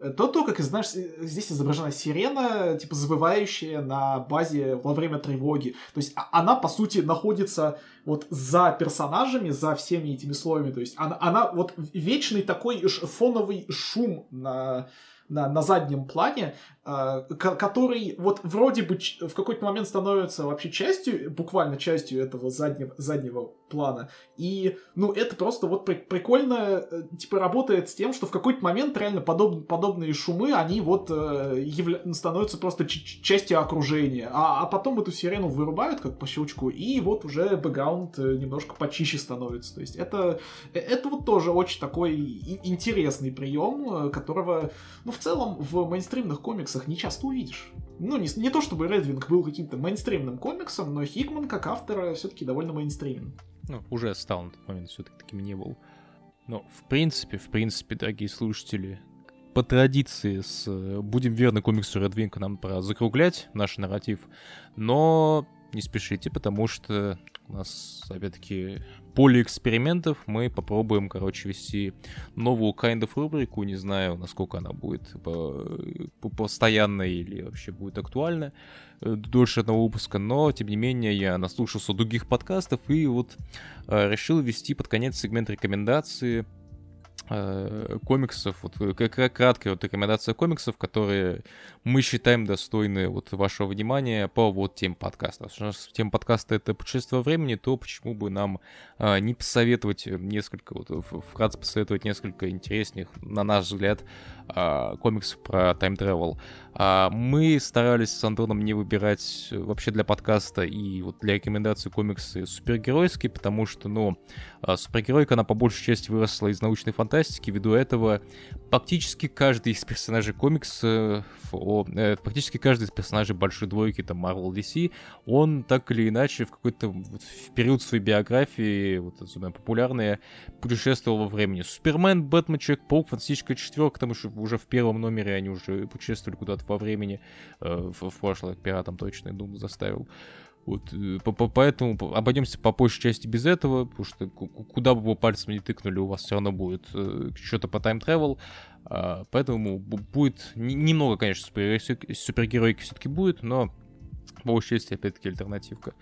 Это то, как, знаешь, здесь изображена сирена, типа, завывающая на базе во время тревоги. То есть а, она, по сути, находится вот за персонажами, за всеми этими слоями. То есть она, она вот вечный такой фоновый шум на на, на заднем плане, который вот вроде бы в какой-то момент становится вообще частью, буквально частью этого заднего, заднего плана. И, ну, это просто вот прикольно, э, типа, работает с тем, что в какой-то момент реально подоб, подобные шумы, они вот э, явля... становятся просто частью окружения. А, а потом эту сирену вырубают, как по щелчку, и вот уже бэкграунд э, немножко почище становится. То есть это, э, это вот тоже очень такой интересный прием, которого, ну, в целом, в мейнстримных комиксах не часто увидишь. Ну, не, не то чтобы Редвинг был каким-то мейнстримным комиксом, но Хикман, как автор, все-таки довольно мейнстримный. Ну, уже стал на тот момент, все-таки таким не был. Но, в принципе, в принципе, дорогие слушатели, по традиции с будем верны комиксу Wing, нам пора закруглять наш нарратив, но не спешите, потому что у нас, опять-таки, поле экспериментов. Мы попробуем, короче, вести новую kind of рубрику. Не знаю, насколько она будет постоянной или вообще будет актуальна э, дольше одного выпуска, но, тем не менее, я наслушался других подкастов и вот э, решил ввести под конец сегмент рекомендации э, комиксов, вот как краткая вот рекомендация комиксов, которые мы считаем достойны вот вашего внимания по вот тем подкастам. Нас тем подкаста это путешествие времени, то почему бы нам э, не посоветовать несколько, вот вкратце посоветовать несколько интересных, на наш взгляд, э, комиксов про тайм-тревел. А мы старались с Антоном не выбирать вообще для подкаста и вот для рекомендаций комиксы супергеройские, потому что, ну, а, супергеройка, она по большей части выросла из научной фантастики, ввиду этого практически каждый из персонажей комикса, о, э, практически каждый из персонажей большой двойки, там, Marvel DC, он так или иначе в какой-то вот, в период своей биографии, вот особенно популярные, путешествовал во времени. Супермен, Бэтмен, Человек-паук, Фантастическая четверка, там еще уже в первом номере они уже путешествовали куда-то во времени, э, в, в прошлое, пиратом точно, я думаю, заставил. Вот, э, поэтому обойдемся по большей части без этого, потому что куда бы вы пальцем не тыкнули, у вас все равно будет э, что-то по тайм-тревел. Э, поэтому будет немного, конечно, супергеройки все-таки будет, но по большей части, опять-таки, альтернативка.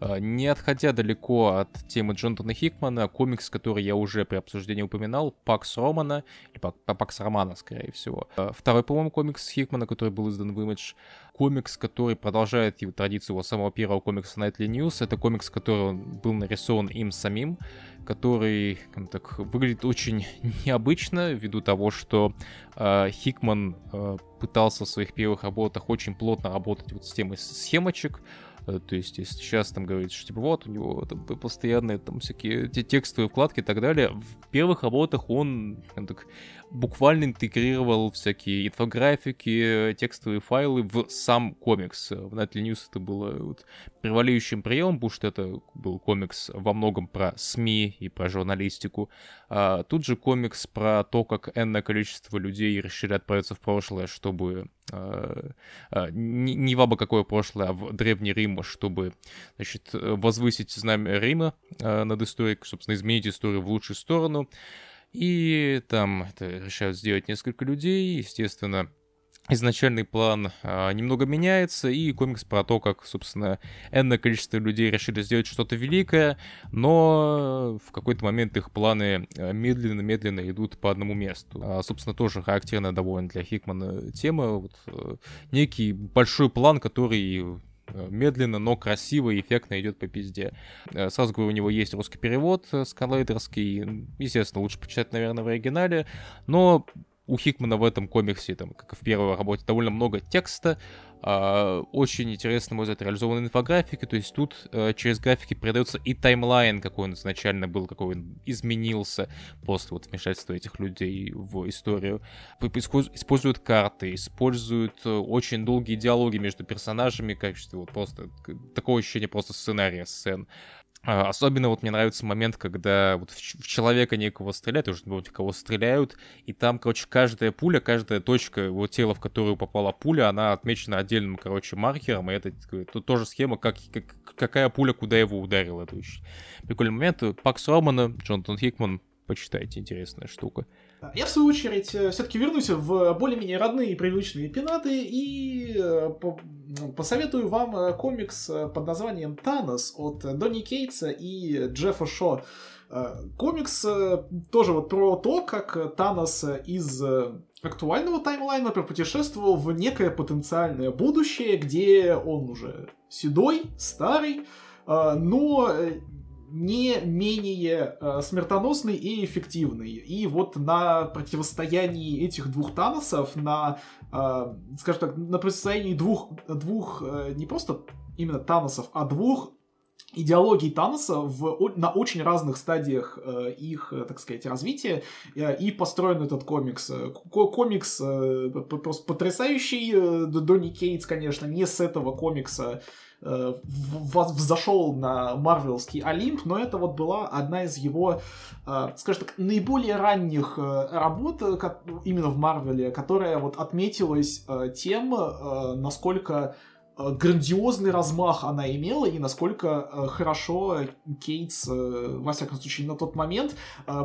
Не отходя далеко от темы Джонатана Хикмана, комикс, который я уже при обсуждении упоминал, Пакс Романа, или Пакс Романа, скорее всего. А, второй, по-моему, комикс Хикмана, который был издан в Image, комикс, который продолжает его традицию его самого первого комикса Nightly News. Это комикс, который был нарисован им самим, который так, выглядит очень необычно, ввиду того, что э, Хикман э, пытался в своих первых работах очень плотно работать вот с темой схемочек, Э, то есть, если сейчас там говорится, что типа вот у него там постоянные там всякие текстовые вкладки и так далее, в первых работах он так, буквально интегрировал всякие инфографики, текстовые файлы в сам комикс. В Nightly News это было вот превалирующим приемом, потому что это был комикс во многом про СМИ и про журналистику. А тут же комикс про то, как энное количество людей решили отправиться в прошлое, чтобы а, а, не, не в абы какое прошлое, а в Древний Рим, чтобы, значит, возвысить знамя Рима а, над историей, собственно, изменить историю в лучшую сторону. И там это решают сделать несколько людей, естественно, изначальный план а, немного меняется, и комикс про то, как, собственно, энное количество людей решили сделать что-то великое, но в какой-то момент их планы медленно-медленно идут по одному месту. А, собственно, тоже характерная довольно для Хикмана тема. Вот, э, некий большой план, который медленно, но красиво и эффектно идет по пизде. Э, сразу говорю, у него есть русский перевод, э, скалайдерский, естественно, лучше почитать, наверное, в оригинале, но у Хикмана в этом комиксе, там, как и в первой работе, довольно много текста, э, очень интересно, мой взгляд, реализованы инфографики, то есть тут э, через графики передается и таймлайн, какой он изначально был, какой он изменился после вот вмешательства этих людей в историю. Используют карты, используют э, очень долгие диалоги между персонажами, качестве вот просто такое ощущение просто сценария сцен. А, особенно вот мне нравится момент, когда вот в человека некого стреляют, уже не в кого стреляют, и там, короче, каждая пуля, каждая точка его тела, в которую попала пуля, она отмечена отдельным, короче, маркером, и это, это тоже схема, как, как, какая пуля куда его ударила. Это очень прикольный момент. Пакс Романа, Джонатан Хикман, почитайте, интересная штука. Я, в свою очередь, э, все-таки вернусь в более-менее родные и привычные пенаты и э, ну, посоветую вам э, комикс под названием «Танос» от Донни Кейтса и Джеффа Шо. Комикс тоже вот про то, как Танос из актуального таймлайна пропутешествовал в некое потенциальное будущее, где он уже седой, старый, но не менее э, смертоносный и эффективный. И вот на противостоянии этих двух Таносов, на, э, скажем так, на противостоянии двух, двух э, не просто именно Таносов, а двух идеологий Таноса в, на очень разных стадиях э, их, э, так сказать, развития э, и построен этот комикс. Комикс э, просто потрясающий. Э, Донни Кейтс, конечно, не с этого комикса э, взошел на марвелский Олимп, но это вот была одна из его, э, скажем так, наиболее ранних э, работ именно в Марвеле, которая вот отметилась тем, насколько грандиозный размах она имела и насколько хорошо Кейтс, во всяком случае, на тот момент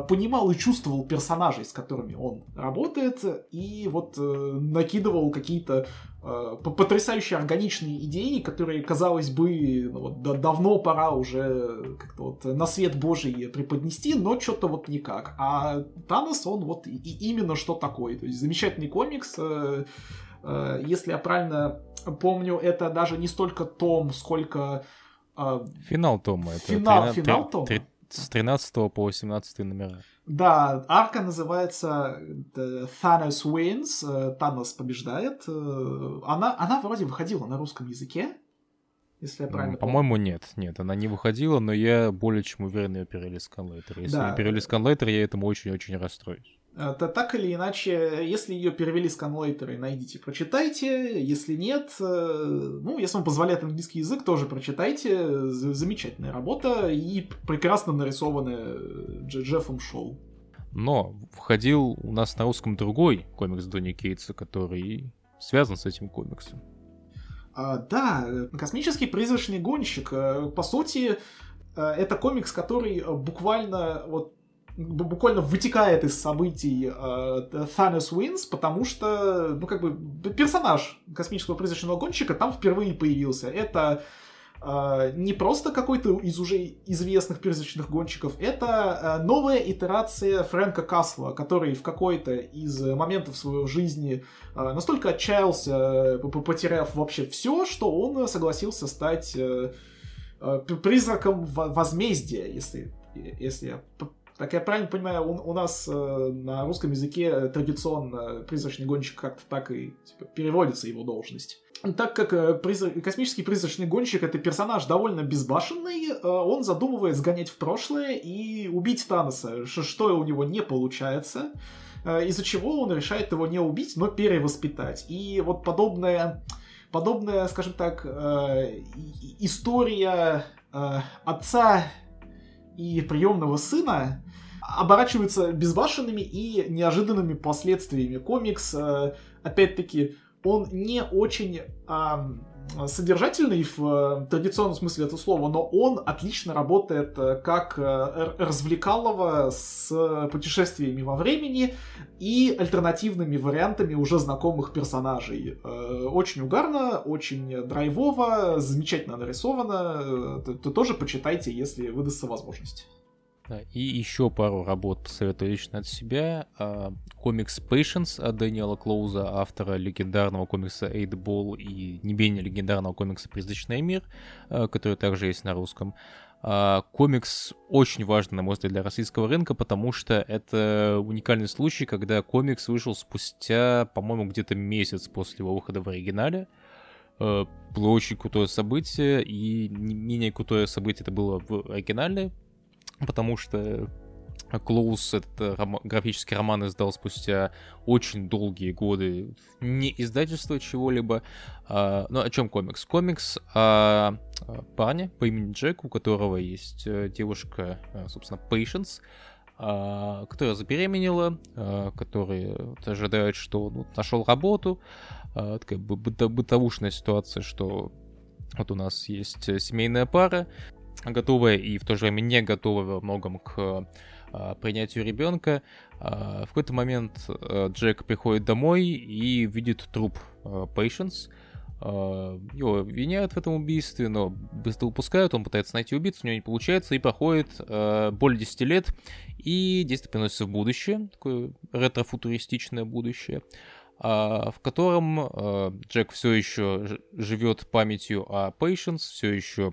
понимал и чувствовал персонажей, с которыми он работает, и вот накидывал какие-то потрясающие органичные идеи, которые, казалось бы, ну, вот, да, давно пора уже как-то вот на свет божий преподнести, но что-то вот никак. А Танос, он вот и, именно что такое. То есть замечательный комикс, э, э, если я правильно помню, это даже не столько том, сколько... Э, финал тома. Это финал, 13, финал тома. С 13 по 18 номера. Да, арка называется Thanos Wins, Танос побеждает. Она, она вроде выходила на русском языке, если я правильно По-моему, нет. Нет, она не выходила, но я более чем уверен, ее перевели сканлайтер. Если да. перевели сканлайтер, я этому очень-очень расстроюсь. Это так или иначе, если ее перевели с конлейтеры, найдите, прочитайте. Если нет, э, ну, если вам позволяет английский язык, тоже прочитайте. Замечательная работа и прекрасно нарисованная Джеффом Шоу. Но входил у нас на русском другой комикс Донни Кейтса, который связан с этим комиксом. А, да, космический призрачный гонщик. Э, по сути, э, это комикс, который буквально вот буквально вытекает из событий э, Thanos Wins, потому что, ну, как бы, персонаж космического призрачного гонщика там впервые появился. Это э, не просто какой-то из уже известных призрачных гонщиков, это э, новая итерация Фрэнка Касла, который в какой-то из моментов своей жизни настолько отчаялся, потеряв вообще все, что он согласился стать призраком возмездия, если, если я так я правильно понимаю, у, у нас э, на русском языке традиционно призрачный гонщик как-то так и типа, переводится его должность. Так как э, призрак, космический призрачный гонщик это персонаж довольно безбашенный, э, он задумывает сгонять в прошлое и убить Таноса, что у него не получается, э, из-за чего он решает его не убить, но перевоспитать. И вот подобная, подобная скажем так, э, история э, отца и приемного сына оборачиваются безбашенными и неожиданными последствиями. Комикс, э, опять-таки, он не очень содержательный в э, традиционном смысле этого слова, но он отлично работает э, как развлекалово с путешествиями во времени и альтернативными вариантами уже знакомых персонажей. Очень угарно, очень драйвово, замечательно нарисовано. Это тоже почитайте, если выдастся возможность. И еще пару работ посоветую лично от себя. А, комикс Patience от Дэниела Клоуза, автора легендарного комикса 8 Ball и не менее легендарного комикса Призрачный мир, а, который также есть на русском. А, комикс очень важный, на мой взгляд, для российского рынка, потому что это уникальный случай, когда комикс вышел спустя, по-моему, где-то месяц после его выхода в оригинале. Было очень крутое событие, и не менее крутое событие это было в оригинале, потому что Клоус этот э, ром- графический роман издал спустя очень долгие годы не издательство чего-либо. А, ну, о чем комикс? Комикс о, о парне по имени Джек, у которого есть э, девушка, э, собственно, Patience, а, которая забеременела, а, который вот, ожидает, что ну, нашел работу. А, такая быто- бытовушная ситуация, что вот у нас есть семейная пара, готовая и в то же время не готовая во многом к а, принятию ребенка. А, в какой-то момент а, Джек приходит домой и видит труп Patience. Его обвиняют в этом убийстве, но быстро упускают, он пытается найти убийцу, у него не получается, и проходит более 10 лет, и действие переносится в будущее, такое ретро-футуристичное будущее, в котором Джек все еще живет памятью о Patience, все еще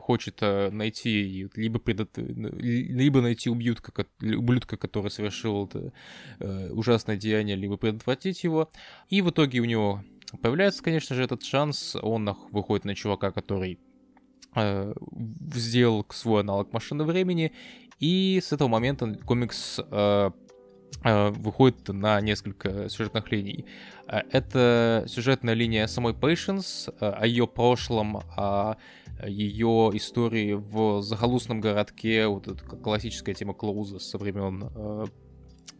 хочет э, найти либо, предот... либо найти ублюдка, ублюдка, который совершил это э, ужасное деяние, либо предотвратить его. И в итоге у него появляется, конечно же, этот шанс. Он выходит на чувака, который э, сделал свой аналог машины времени. И с этого момента комикс э, выходит на несколько сюжетных линий. Это сюжетная линия самой Patience, о ее прошлом, о ее истории в захолустном городке, вот эта классическая тема Клоуза со времен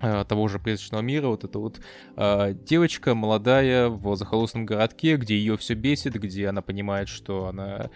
э, того же призрачного мира, вот эта вот э, девочка молодая в захолустном городке, где ее все бесит, где она понимает, что она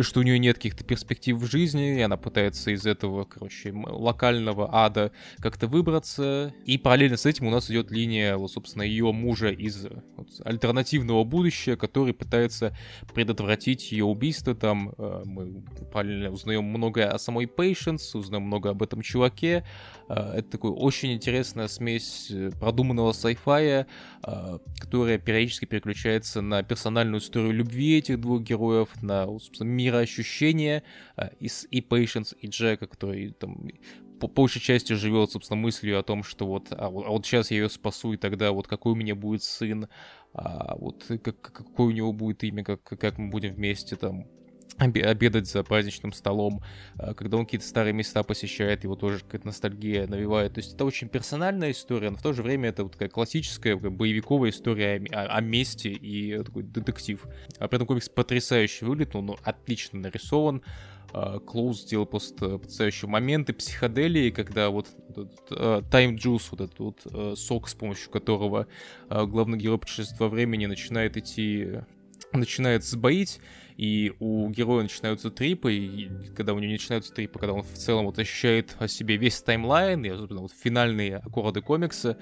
что у нее нет каких-то перспектив в жизни, и она пытается из этого, короче, локального ада как-то выбраться. И параллельно с этим у нас идет линия, вот, собственно, ее мужа из вот, альтернативного будущего, который пытается предотвратить ее убийство. Там э, мы параллельно узнаем многое о самой Patience, узнаем много об этом чуваке. Э, это такой очень интересная смесь э, продуманного sci-fi, э, которая периодически переключается на персональную историю любви этих двух героев, на, собственно, мироощущение э, и, и Patience, и Джека, который там по большей части живет, собственно, мыслью о том, что вот, а, вот, а вот сейчас я ее спасу, и тогда вот какой у меня будет сын, а вот как, какое у него будет имя, как, как мы будем вместе там обедать за праздничным столом, а, когда он какие-то старые места посещает, его тоже какая-то ностальгия навевает. То есть это очень персональная история, но в то же время это вот такая классическая боевиковая история о, о, месте и такой детектив. А при этом комикс потрясающе выглядит, он отлично нарисован. Клоуз сделал просто потрясающие моменты психоделии, когда вот Time Juice, вот этот вот э, сок, с помощью которого э, главный герой путешествия времени начинает идти начинает сбоить, и у героя начинаются трипы, и когда у него начинаются трипы, когда он в целом вот ощущает о себе весь таймлайн, и особенно вот финальные аккорды комикса,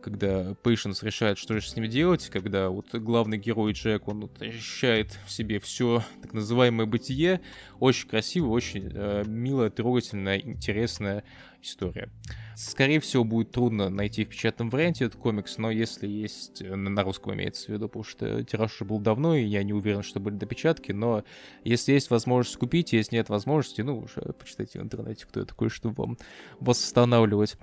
когда Пейшенс решает, что же с ним делать, когда вот главный герой Джек, он вот ощущает в себе все так называемое бытие, очень красиво, очень э, милая, трогательная, интересная история. Скорее всего, будет трудно найти в печатном варианте этот комикс, но если есть, э, на русском имеется в виду, потому что тираж уже был давно, и я не уверен, что были допечатки, но если есть возможность купить, если нет возможности, ну, уже почитайте в интернете, кто я такой, чтобы вам восстанавливать.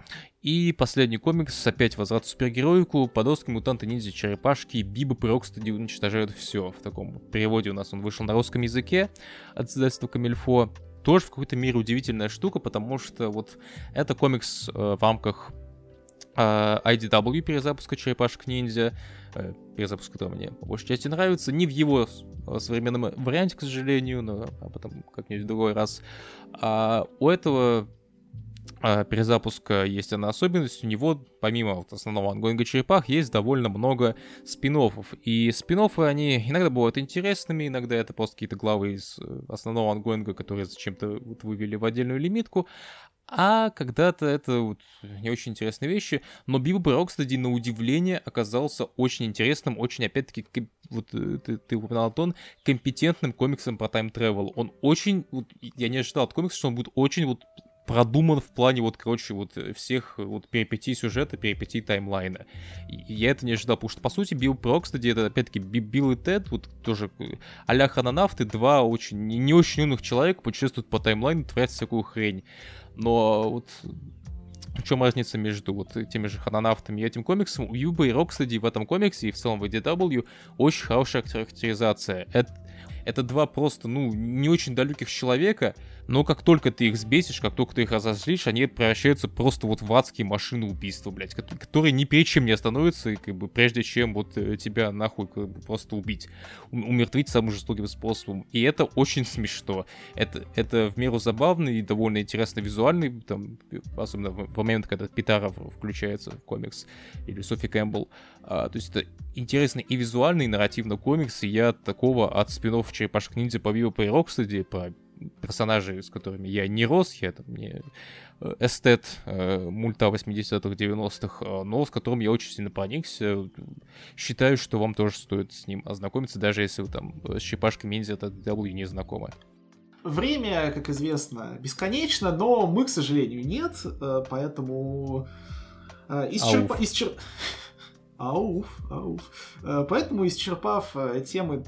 И последний комикс, опять возврат в супергероику, подростки, мутанты, ниндзя, черепашки, Биба и Рокстеди уничтожают все. В таком переводе у нас он вышел на русском языке от издательства Камильфо тоже в какой-то мере удивительная штука, потому что вот это комикс э, в рамках э, IDW перезапуска Черепашек Ниндзя, э, перезапуск, который мне по большей части нравится, не в его э, современном варианте, к сожалению, но об этом как-нибудь в другой раз. А у этого а, перезапуска есть одна особенность. У него, помимо вот основного ангоинга черепах, есть довольно много спин-оффов. И спин-оффы они иногда бывают интересными, иногда это просто какие-то главы из э, основного ангоинга, которые зачем-то вот вывели в отдельную лимитку. А когда-то это вот не очень интересные вещи. Но Билл кстати, на удивление оказался очень интересным, очень, опять-таки, вот э, ты, ты упоминал, Антон, компетентным комиксом про time travel. Он очень, вот, я не ожидал от комикса, что он будет очень вот продуман в плане вот, короче, вот э, всех э, вот перипетий сюжета, перипетий таймлайна. И я это не ожидал, потому что, по сути, Билл Про, кстати, это, опять-таки, Билл и Тед, вот тоже э, а-ля хрононавты, два очень, не, очень умных человека путешествуют по таймлайну, творят всякую хрень. Но вот в чем разница между вот теми же хрононавтами и этим комиксом? У Бибопа и Рокстеди в этом комиксе и в целом в IDW очень хорошая характеризация. Это, это два просто, ну, не очень далеких человека, но как только ты их сбесишь, как только ты их разозлишь, они превращаются просто вот в адские машины убийства, блядь, которые ни перед чем не остановятся, как бы, прежде чем вот э, тебя нахуй как бы, просто убить, умертвить самым жестоким способом. И это очень смешно. Это, это в меру забавный и довольно интересно визуальный, там, особенно в, в момент, когда Питаров включается в комикс, или Софи Кэмпбелл. А, то есть это интересный и визуальный, и нарративный комикс, и я такого от спинов Черепашек Ниндзя по Бибопу и Рокстеди, по персонажей, с которыми я не рос, я там не э, эстет э, мульта 80-х, 90-х, э, но с которым я очень сильно проникся. Считаю, что вам тоже стоит с ним ознакомиться, даже если вы там с черепашками ниндзя от IDW не знакомы. Время, как известно, бесконечно, но мы, к сожалению, нет, э, поэтому исчерп... Ауф. Исчерп... Ауф, ауф. Поэтому, исчерпав темы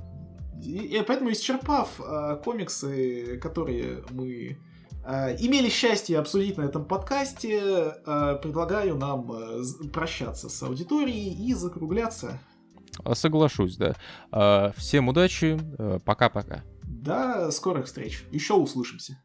и поэтому, исчерпав э, комиксы, которые мы э, имели счастье обсудить на этом подкасте, э, предлагаю нам э, прощаться с аудиторией и закругляться. А, соглашусь, да. Э, всем удачи, э, пока-пока. До скорых встреч. Еще услышимся.